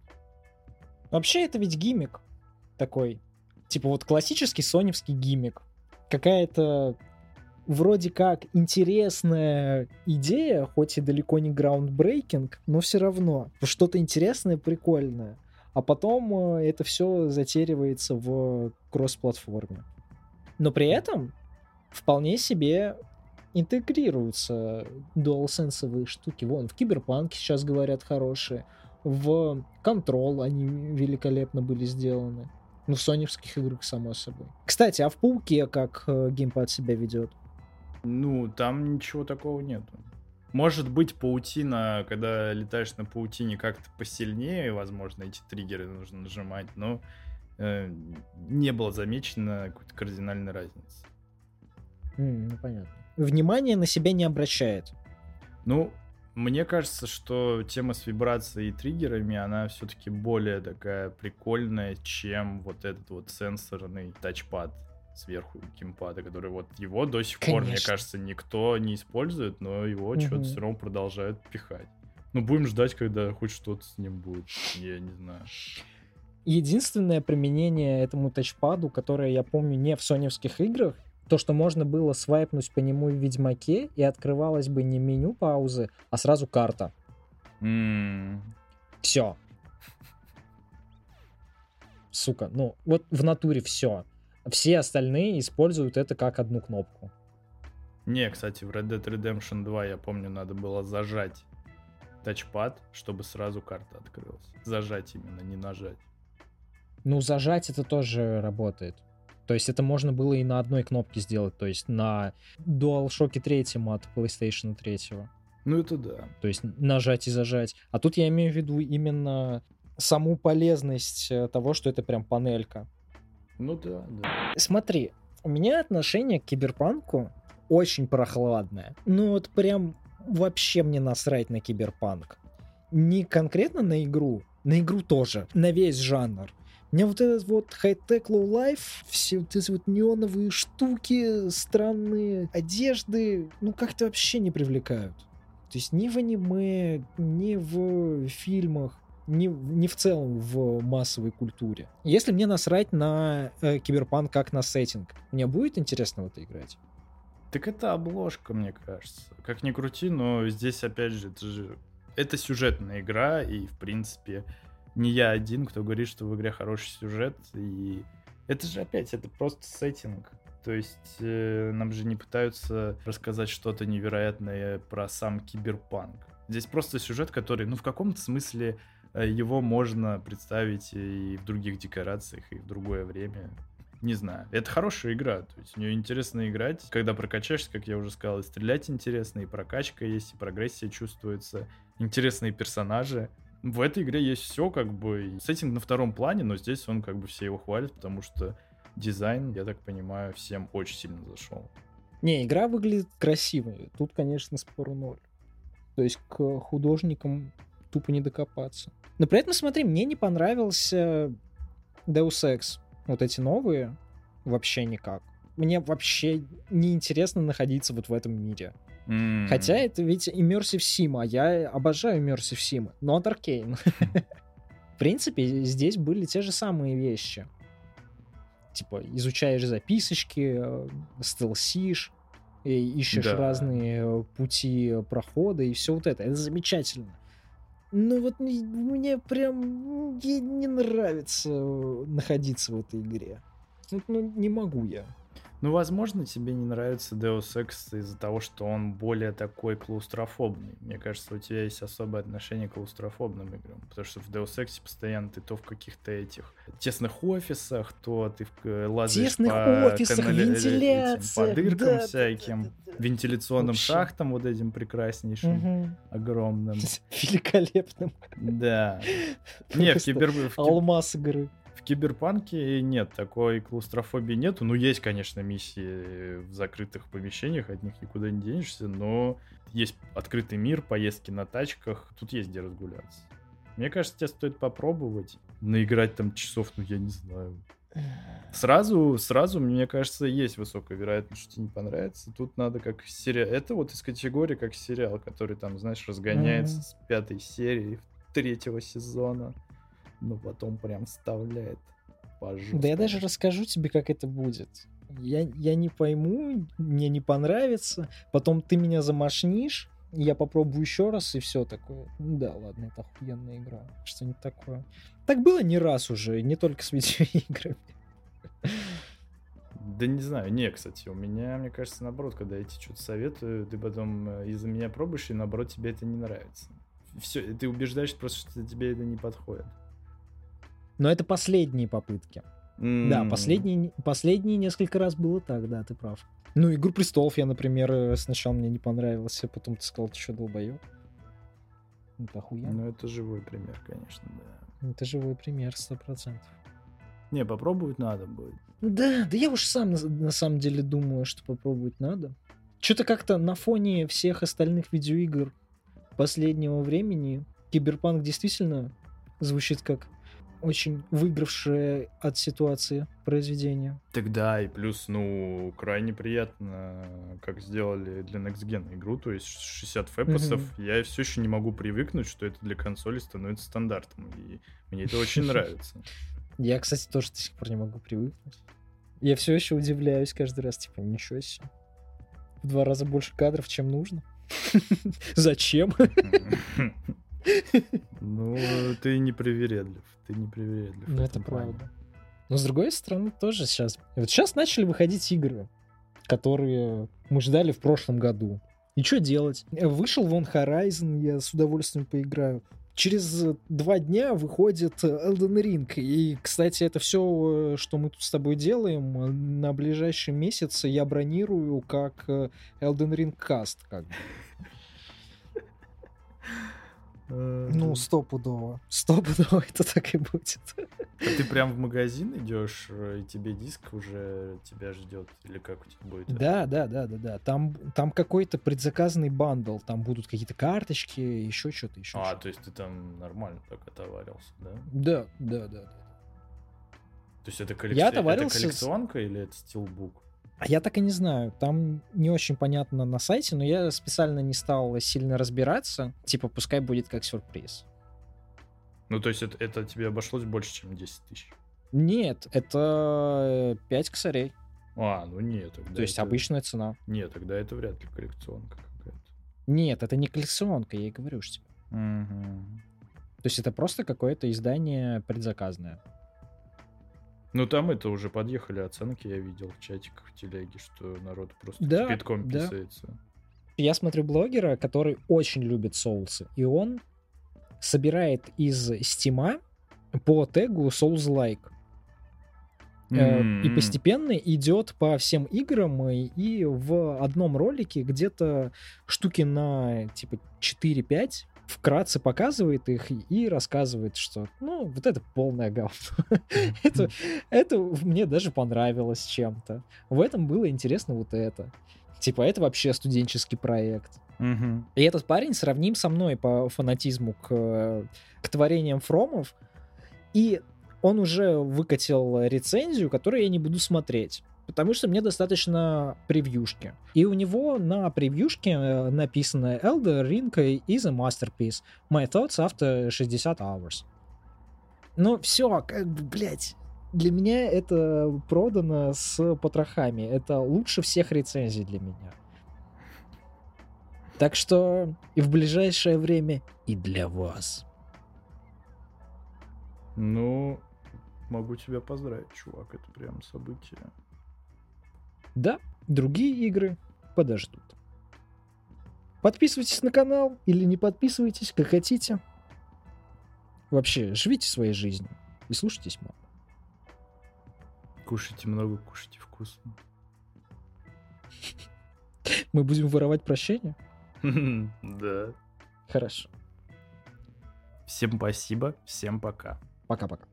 Вообще это ведь гиммик такой. Типа вот классический соневский гиммик. Какая-то вроде как интересная идея, хоть и далеко не граундбрейкинг, но все равно что-то интересное, прикольное. А потом э, это все затеривается в кросс-платформе. Но при этом вполне себе интегрируются DualSense штуки. Вон, в Киберпанке сейчас говорят хорошие. В Control они великолепно были сделаны. Ну, в соневских играх, само собой. Кстати, а в Пауке как э, геймпад себя ведет? Ну, там ничего такого нету. Может быть, паутина, когда летаешь на паутине, как-то посильнее, возможно, эти триггеры нужно нажимать, но э, не было замечено какой-то кардинальной разницы. Mm, ну, понятно. Внимание на себя не обращает. Ну, мне кажется, что тема с вибрацией и триггерами, она все-таки более такая прикольная, чем вот этот вот сенсорный тачпад сверху геймпада, который вот его до сих Конечно. пор, мне кажется, никто не использует, но его угу. что-то все равно продолжают пихать. Ну, будем ждать, когда хоть что-то с ним будет. Я не знаю. Единственное применение этому тачпаду, которое я помню не в соневских играх, то, что можно было свайпнуть по нему в Ведьмаке, и открывалось бы не меню паузы, а сразу карта. Mm. Все. Сука, ну вот в натуре все. Все остальные используют это как одну кнопку. Не, кстати, в Red Dead Redemption 2, я помню, надо было зажать тачпад, чтобы сразу карта открылась. Зажать именно, не нажать. Ну, зажать это тоже работает. То есть это можно было и на одной кнопке сделать, то есть на DualShock 3 от PlayStation 3. Ну это да. То есть нажать и зажать. А тут я имею в виду именно саму полезность э, того, что это прям панелька. Ну да, да. Смотри, у меня отношение к киберпанку очень прохладное. Ну вот прям вообще мне насрать на киберпанк. Не конкретно на игру, на игру тоже, на весь жанр. Мне вот этот вот high-tech low-life, все вот эти вот неоновые штуки, странные одежды, ну как-то вообще не привлекают. То есть ни в аниме, ни в фильмах не, не в целом в массовой культуре. Если мне насрать на э, киберпанк как на сеттинг, мне будет интересно в это играть? Так это обложка, мне кажется. Как ни крути, но здесь, опять же, это же... Это сюжетная игра, и, в принципе, не я один, кто говорит, что в игре хороший сюжет, и... Это же опять, это просто сеттинг. То есть э, нам же не пытаются рассказать что-то невероятное про сам киберпанк. Здесь просто сюжет, который, ну, в каком-то смысле его можно представить и в других декорациях, и в другое время. Не знаю. Это хорошая игра. То есть в нее интересно играть. Когда прокачаешься, как я уже сказал, и стрелять интересно, и прокачка есть, и прогрессия чувствуется. Интересные персонажи. В этой игре есть все, как бы. Сеттинг на втором плане, но здесь он как бы все его хвалят, потому что дизайн, я так понимаю, всем очень сильно зашел. Не, игра выглядит красивой. Тут, конечно, спору ноль. То есть к художникам тупо не докопаться. Но при этом, смотри, мне не понравился Deus Ex. Вот эти новые вообще никак. Мне вообще неинтересно находиться вот в этом мире. Mm. Хотя это ведь Immersive Sim, а я обожаю Immersive Sim, но от Arkane. [LAUGHS] В принципе, здесь были те же самые вещи. Типа, изучаешь записочки, э, стелсишь, ищешь да. разные пути прохода и все вот это. Это замечательно. Ну вот мне прям не нравится находиться в этой игре. Ну, не могу я. Ну, возможно, тебе не нравится Deus Ex из-за того, что он более такой клаустрофобный. Мне кажется, у тебя есть особое отношение к клаустрофобным играм. Потому что в Deus Ex постоянно ты то в каких-то этих тесных офисах, то ты в лазаешь тесных по офисах, канали... вентиляция, этим, по дыркам да, всяким, да, да, да. вентиляционным Вообще. шахтам вот этим прекраснейшим, угу. огромным. [LAUGHS] Великолепным. Да. [LAUGHS] Не, в кибер... Алмаз игры. В Киберпанке нет, такой клаустрофобии нету. Ну, есть, конечно, миссии в закрытых помещениях, от них никуда не денешься, но есть открытый мир, поездки на тачках, тут есть где разгуляться. Мне кажется, тебе стоит попробовать. Наиграть там часов, ну, я не знаю. Сразу, сразу, мне кажется, есть высокая вероятность, что тебе не понравится. Тут надо как сериал. Это вот из категории как сериал, который там, знаешь, разгоняется mm-hmm. с пятой серии третьего сезона но потом прям вставляет по Да я даже расскажу тебе, как это будет. Я, я не пойму, мне не понравится, потом ты меня замашнишь, я попробую еще раз, и все такое. Ну да, ладно, это охуенная игра. Что-нибудь такое. Так было не раз уже, не только с [LAUGHS] видеоиграми. Да не знаю, не, кстати, у меня, мне кажется, наоборот, когда я тебе что-то советую, ты потом э, из-за меня пробуешь, и наоборот тебе это не нравится. Все, ты убеждаешь просто, что тебе это не подходит. Но это последние попытки. Mm. Да, последние, последние несколько раз было так, да, ты прав. Ну, Игру престолов я, например, э, сначала мне не понравился, потом ты сказал, ты что, долбоёб? Это охуенно. Ну, это живой пример, конечно, да. Это живой пример, сто процентов. Не, попробовать надо будет. Да, да я уж сам на, на самом деле думаю, что попробовать надо. Что-то как-то на фоне всех остальных видеоигр последнего времени Киберпанк действительно звучит как очень выигравшее от ситуации произведение. Тогда и плюс, ну, крайне приятно, как сделали для Next Gen игру, то есть 60 фэпосов. Mm-hmm. Я все еще не могу привыкнуть, что это для консоли становится стандартом, и мне это очень [LAUGHS] нравится. Я, кстати, тоже до сих пор не могу привыкнуть. Я все еще удивляюсь каждый раз, типа, ничего себе. В два раза больше кадров, чем нужно. [LAUGHS] Зачем? [LAUGHS] Ну, ты не привередлив. Ты не привередлив. Ну, это правда. Но с другой стороны, тоже сейчас... Вот сейчас начали выходить игры, которые мы ждали в прошлом году. И что делать? Вышел вон Horizon, я с удовольствием поиграю. Через два дня выходит Elden Ring. И, кстати, это все, что мы тут с тобой делаем, на ближайший месяц я бронирую как Elden Ring Cast. Как бы. Ну, стопудово. Стопудово [LAUGHS] это так и будет. А ты прям в магазин идешь, э, и тебе диск уже тебя ждет? Или как у тебя будет? Да, да, да, да, да. Там, там какой-то предзаказанный бандл. Там будут какие-то карточки, еще что-то, еще А, что-то. то есть ты там нормально так отоварился, да? Да, да, да. То есть это, коллекци... Это коллекционка с... или это стилбук? А я так и не знаю. Там не очень понятно на сайте, но я специально не стал сильно разбираться. Типа, пускай будет как сюрприз. Ну, то есть это, это тебе обошлось больше, чем 10 тысяч? Нет, это 5 косарей. А, ну нет. Тогда то есть это... обычная цена. Нет, тогда это вряд ли коллекционка какая-то. Нет, это не коллекционка, я и говорю уж тебе. Угу. То есть это просто какое-то издание предзаказное. Ну там это уже подъехали оценки, я видел в чатиках в телеге, что народ просто да, кипятком да. писается. Я смотрю блогера, который очень любит соусы, и он собирает из стима по тегу Souls-like. Mm-hmm. И постепенно идет по всем играм, и в одном ролике где-то штуки на типа 4-5 вкратце показывает их и рассказывает, что, ну, вот это полное говно. [LAUGHS] это, это мне даже понравилось чем-то. В этом было интересно вот это. Типа, это вообще студенческий проект. И этот парень сравним со мной по фанатизму к, к творениям Фромов. И он уже выкатил рецензию, которую я не буду смотреть потому что мне достаточно превьюшки. И у него на превьюшке э, написано Elder Ring is a masterpiece. My thoughts after 60 hours. Ну все, как блядь, для меня это продано с потрохами. Это лучше всех рецензий для меня. Так что и в ближайшее время и для вас. Ну, могу тебя поздравить, чувак. Это прям событие. Да, другие игры подождут. Подписывайтесь на канал или не подписывайтесь, как хотите. Вообще, живите своей жизнью и слушайтесь маму. Кушайте много, кушайте вкусно. [LAUGHS] Мы будем воровать прощение? [LAUGHS] Да. Хорошо. Всем спасибо, всем пока. Пока-пока.